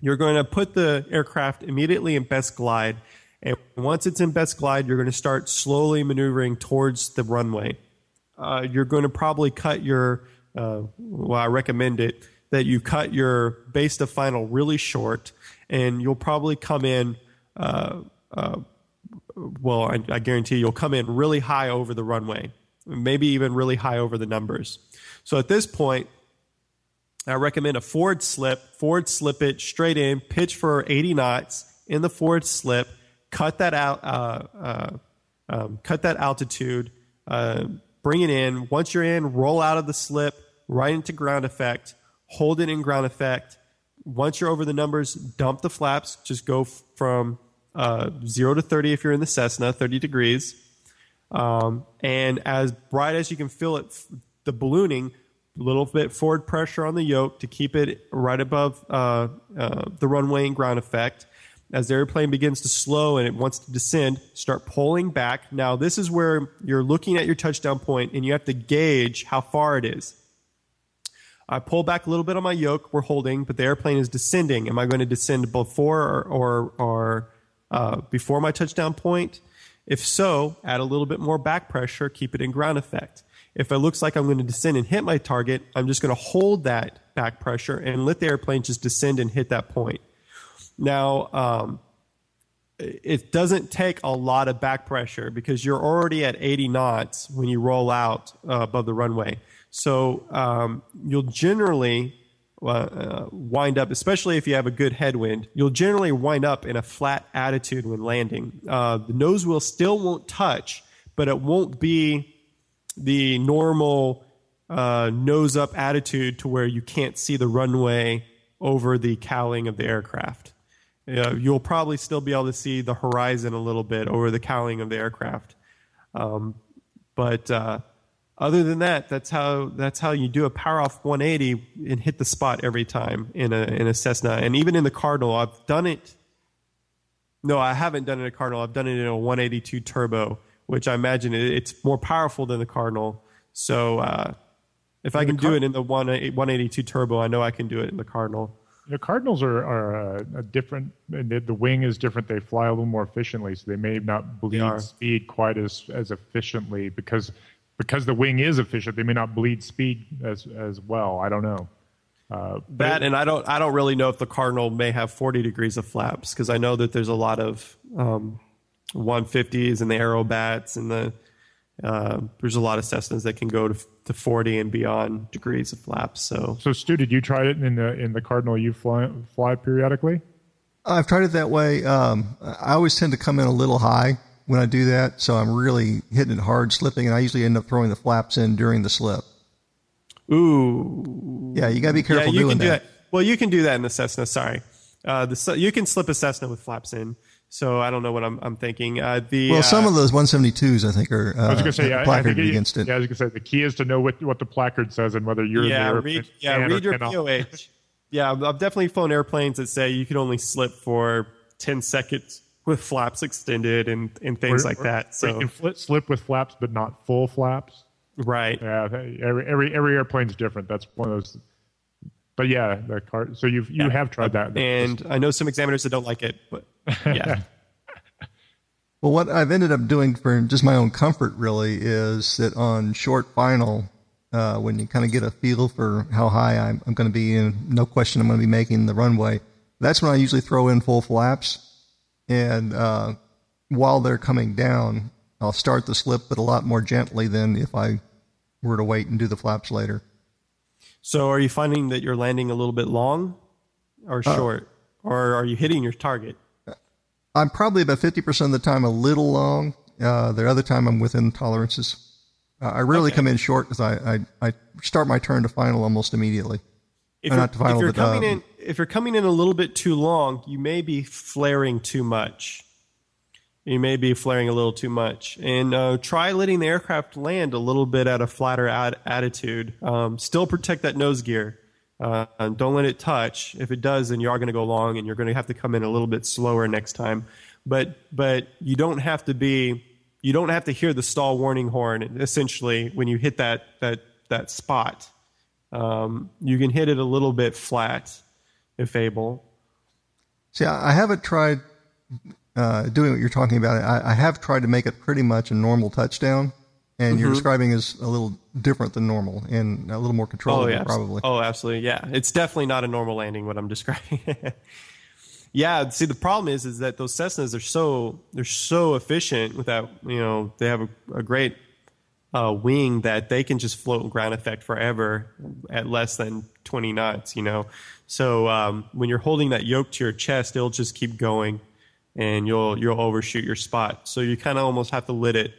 You're going to put the aircraft immediately in best glide, and once it's in best glide, you're going to start slowly maneuvering towards the runway uh, you're going to probably cut your, uh, well, I recommend it, that you cut your base to final really short, and you'll probably come in, uh, uh well, I, I guarantee you'll come in really high over the runway, maybe even really high over the numbers. So at this point, I recommend a forward slip, forward slip it straight in, pitch for 80 knots in the forward slip, cut that out, uh, uh, um, cut that altitude, uh, bring it in. Once you're in, roll out of the slip, right into ground effect, hold it in ground effect. Once you're over the numbers, dump the flaps. Just go from uh, 0 to 30 if you're in the Cessna, 30 degrees. Um, and as bright as you can feel it, the ballooning, a little bit forward pressure on the yoke to keep it right above uh, uh, the runway and ground effect as the airplane begins to slow and it wants to descend, start pulling back. Now, this is where you're looking at your touchdown point and you have to gauge how far it is. I pull back a little bit on my yoke, we're holding, but the airplane is descending. Am I going to descend before or, or, or uh, before my touchdown point? If so, add a little bit more back pressure, keep it in ground effect. If it looks like I'm going to descend and hit my target, I'm just going to hold that back pressure and let the airplane just descend and hit that point. Now, um, it doesn't take a lot of back pressure because you're already at 80 knots when you roll out uh, above the runway. So um, you'll generally uh, wind up, especially if you have a good headwind, you'll generally wind up in a flat attitude when landing. Uh, the nose wheel still won't touch, but it won't be the normal uh, nose up attitude to where you can't see the runway over the cowling of the aircraft. You'll probably still be able to see the horizon a little bit over the cowling of the aircraft. Um, but uh, other than that, that's how that's how you do a power off 180 and hit the spot every time in a in a Cessna, and even in the Cardinal, I've done it. No, I haven't done it in a Cardinal. I've done it in a 182 turbo, which I imagine it's more powerful than the Cardinal. So uh, if I can do it in the 182 turbo, I know I can do it in the Cardinal. The Cardinals are, are a, a different. The, the, wing is different. They fly a little more efficiently, so they may not bleed speed quite as as efficiently because because the wing is efficient. They may not bleed speed as as well. I don't know. Uh, that and I don't I don't really know if the Cardinal may have 40 degrees of flaps because I know that there's a lot of um, 150s and the Aerobats and the uh, there's a lot of Cessnas that can go to, to 40 and beyond degrees of flaps. So, so Stu, did you try it in the in the Cardinal you fly fly periodically? I've tried it that way. Um, I always tend to come in a little high when I do that, so I'm really hitting it hard, slipping, and I usually end up throwing the flaps in during the slip. Ooh, yeah, you got to be careful yeah, doing that. Do that. Well, you can do that in the Cessna. Sorry, uh, the you can slip a Cessna with flaps in. So I don't know what I'm, I'm thinking. Uh, the well, some uh, of those 172s I think are. Uh, I was going to say, yeah, placarded it, against it. Yeah, I was going to say the key is to know what, what the placard says and whether you're yeah, there. Read, yeah, read your POH. yeah, I've definitely flown airplanes that say you can only slip for 10 seconds with flaps extended and, and things or, like that. So you can flip, slip with flaps, but not full flaps. Right. Yeah. Every every every airplane's different. That's one of those but yeah, the car. So you've you yeah. have tried that, and I know some examiners that don't like it, but yeah. well, what I've ended up doing for just my own comfort really is that on short final, uh, when you kind of get a feel for how high I'm, I'm going to be, and no question I'm going to be making the runway. That's when I usually throw in full flaps, and uh, while they're coming down, I'll start the slip, but a lot more gently than if I were to wait and do the flaps later. So are you finding that you're landing a little bit long or uh, short? Uh, or are you hitting your target? I'm probably about 50% of the time a little long. Uh, the other time I'm within tolerances. Uh, I rarely okay. come in short because I, I, I, start my turn to final almost immediately. If, you're, final, if you're coming in, if you're coming in a little bit too long, you may be flaring too much you may be flaring a little too much. And uh, try letting the aircraft land a little bit at a flatter ad- attitude. Um, still protect that nose gear. Uh, and don't let it touch. If it does, then you are going to go long, and you're going to have to come in a little bit slower next time. But but you don't have to be you don't have to hear the stall warning horn. Essentially, when you hit that that that spot, um, you can hit it a little bit flat, if able. See, I haven't tried uh, doing what you're talking about, I, I, have tried to make it pretty much a normal touchdown, and mm-hmm. you're describing is a little different than normal and a little more controllable, oh, yeah. probably. Oh, absolutely, yeah. It's definitely not a normal landing. What I'm describing. yeah. See, the problem is, is that those Cessnas are so they're so efficient without you know they have a, a great uh, wing that they can just float in ground effect forever at less than 20 knots. You know, so um, when you're holding that yoke to your chest, it'll just keep going and you'll you'll overshoot your spot. So you kind of almost have to let it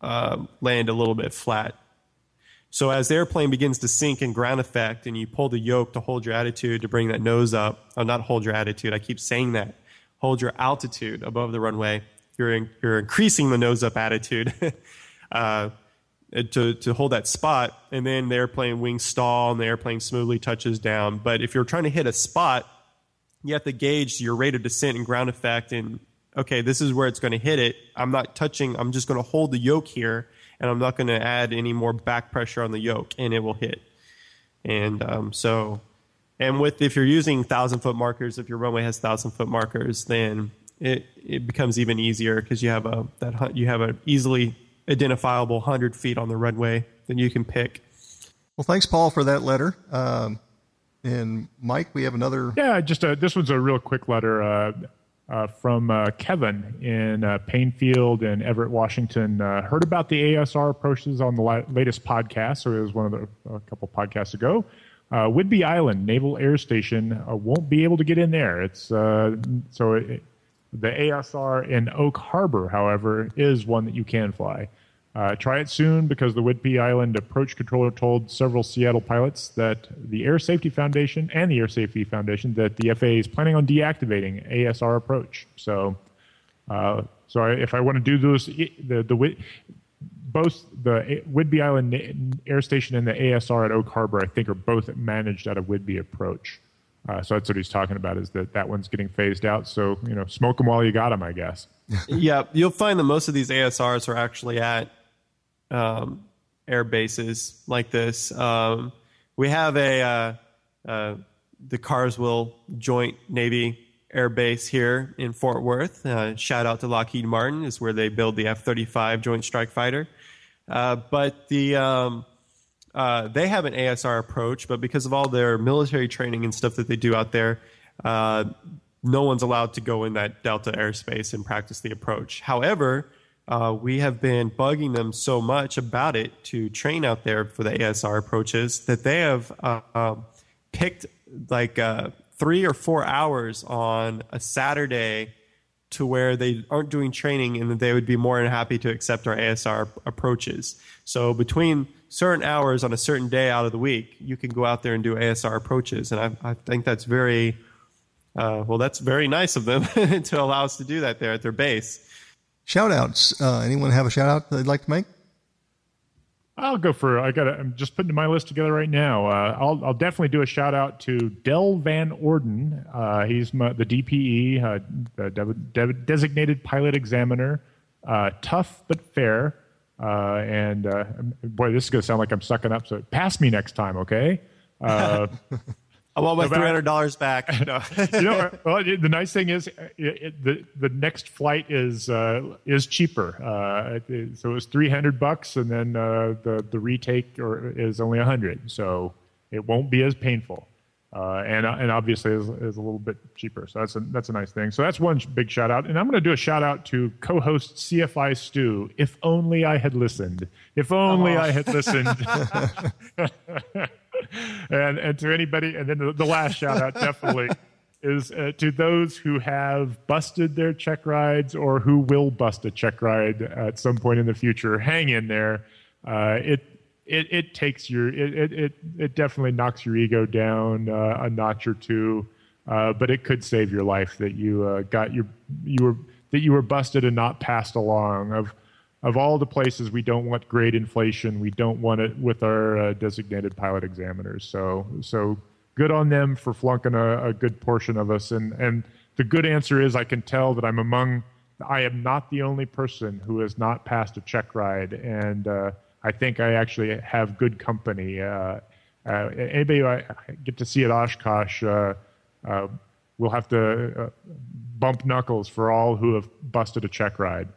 uh, land a little bit flat. So as the airplane begins to sink in ground effect, and you pull the yoke to hold your attitude to bring that nose up, or not hold your attitude. I keep saying that. Hold your altitude above the runway. You're in, you're increasing the nose up attitude. uh, to, to hold that spot, and then the airplane wings stall and the airplane smoothly touches down. But if you're trying to hit a spot you have to gauge your rate of descent and ground effect and okay this is where it's going to hit it i'm not touching i'm just going to hold the yoke here and i'm not going to add any more back pressure on the yoke and it will hit and um, so and with if you're using thousand foot markers if your runway has thousand foot markers then it it becomes even easier because you have a that you have a easily identifiable hundred feet on the runway that you can pick. Well, thanks, Paul, for that letter. Um, and Mike, we have another. Yeah, just a, this one's a real quick letter uh, uh, from uh, Kevin in uh, Paine Field in Everett, Washington. Uh, heard about the ASR approaches on the la- latest podcast, so it was one of the a couple podcasts ago. Uh, Whidbey Island Naval Air Station uh, won't be able to get in there. It's uh, so it, the ASR in Oak Harbor, however, is one that you can fly. Uh, try it soon because the Whidbey Island approach controller told several Seattle pilots that the Air Safety Foundation and the Air Safety Foundation that the FAA is planning on deactivating ASR approach. So, uh, so if I want to do those, the the both the Whidbey Island Air Station and the ASR at Oak Harbor, I think, are both managed out of Whidbey approach. Uh, so that's what he's talking about is that that one's getting phased out. So you know, smoke them while you got them, I guess. yeah, you'll find that most of these ASRs are actually at um, air bases like this. Um, we have a uh, uh, the Carswell Joint Navy Air Base here in Fort Worth. Uh, shout out to Lockheed Martin is where they build the F-35 Joint Strike Fighter. Uh, but the um, uh, they have an ASR approach, but because of all their military training and stuff that they do out there, uh, no one's allowed to go in that Delta airspace and practice the approach. However, uh, we have been bugging them so much about it to train out there for the ASR approaches that they have uh, um, picked like uh, three or four hours on a Saturday to where they aren't doing training and that they would be more than happy to accept our ASR approaches. So between certain hours on a certain day out of the week, you can go out there and do ASR approaches. And I, I think that's very, uh, well, that's very nice of them to allow us to do that there at their base. Shout outs. Uh, anyone have a shout out they'd like to make? I'll go for. I got. I'm just putting my list together right now. Uh, I'll I'll definitely do a shout out to Del Van Orden. Uh, he's my, the DPE, uh, the de- de- designated pilot examiner. Uh, tough but fair. Uh, and uh, boy, this is gonna sound like I'm sucking up. So pass me next time, okay? Uh, I want my three hundred dollars back. No. you know, well, the nice thing is, it, it, the the next flight is uh, is cheaper. Uh, it- so it was three hundred bucks, and then uh, the the retake or is only a hundred. So it won't be as painful, uh, and and obviously is, is a little bit cheaper. So that's a that's a nice thing. So that's one big shout out, and I'm going to do a shout out to co-host CFI Stew. If only I had listened. If only I had listened. and and to anybody, and then the, last shout out definitely is uh, to those who have busted their check rides or who will bust a check ride at some point in the future. Hang in there. Uh, it it it takes your it it it, it definitely knocks your ego down uh, a notch or two, uh, but it could save your life that you uh, got your you were that you were busted and not passed along of of all the places we don't want grade inflation, we don't want it with our uh, designated pilot examiners. So, so good on them for flunking a, a good portion of us. And and the good answer is, I can tell that I'm among. I am not the only person who has not passed a check ride, and uh, I think I actually have good company. Uh, uh, anybody I get to see at Oshkosh, uh, uh, will have to bump knuckles for all who have busted a check ride.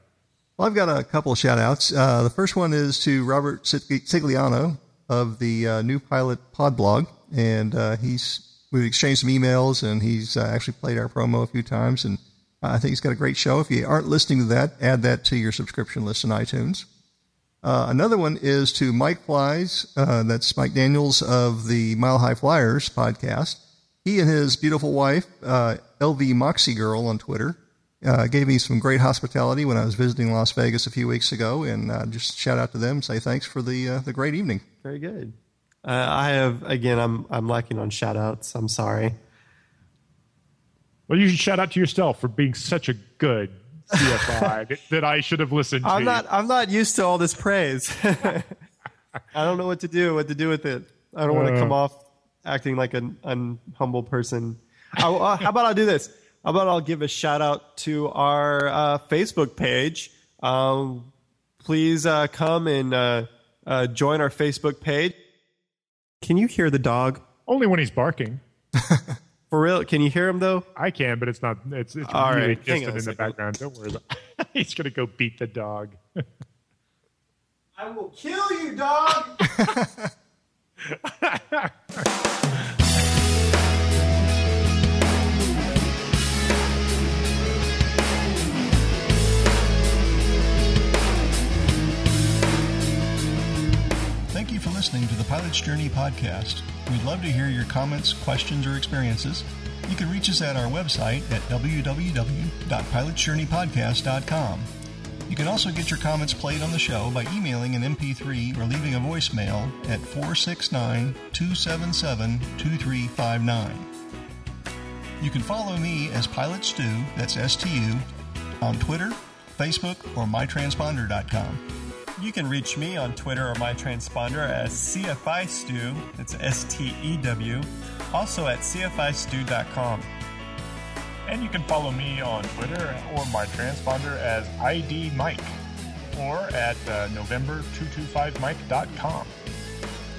Well, I've got a couple of shout outs. Uh, the first one is to Robert Sig- Sigliano of the uh, New Pilot Pod blog. And uh, he's we've exchanged some emails, and he's uh, actually played our promo a few times. And I think he's got a great show. If you aren't listening to that, add that to your subscription list in iTunes. Uh, another one is to Mike Flies. Uh, that's Mike Daniels of the Mile High Flyers podcast. He and his beautiful wife, uh, LV Moxie Girl on Twitter, uh, gave me some great hospitality when I was visiting Las Vegas a few weeks ago, and uh, just shout out to them, say thanks for the uh, the great evening. Very good. Uh, I have again. I'm I'm lacking on shout outs. I'm sorry. Well, you should shout out to yourself for being such a good CFI that, that I should have listened to. I'm not. I'm not used to all this praise. I don't know what to do. What to do with it. I don't want to Uh. come off acting like an unhumble person. I, uh, how about I do this? How about I'll give a shout out to our uh, Facebook page. Um, please uh, come and uh, uh, join our Facebook page. Can you hear the dog? Only when he's barking. For real? Can you hear him though? I can, but it's not. It's it's All really right, distant in the second. background. Don't worry. About He's gonna go beat the dog. I will kill you, dog. For listening to the Pilot's Journey podcast. We'd love to hear your comments, questions, or experiences. You can reach us at our website at www.pilotsjourneypodcast.com. You can also get your comments played on the show by emailing an MP3 or leaving a voicemail at 469 277 2359. You can follow me as Pilot Stu, that's S T U, on Twitter, Facebook, or mytransponder.com. You can reach me on Twitter or my transponder as CFI Stew. It's S T E W. Also at CFIStew.com. And you can follow me on Twitter or my transponder as ID Mike or at uh, November225Mike.com.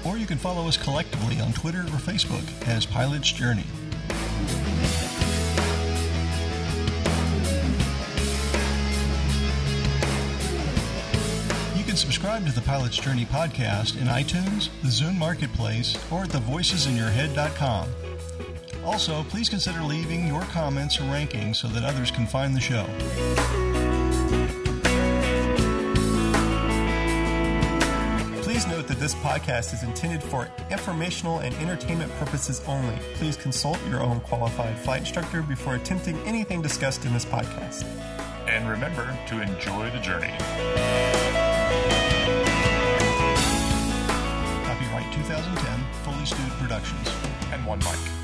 Or you can follow us collectively on Twitter or Facebook as Pilot's Journey. Subscribe to the Pilot's Journey podcast in iTunes, the Zune Marketplace, or at thevoicesinyourhead.com. Also, please consider leaving your comments or rankings so that others can find the show. Please note that this podcast is intended for informational and entertainment purposes only. Please consult your own qualified flight instructor before attempting anything discussed in this podcast. And remember to enjoy the journey. Studio Productions and one mic.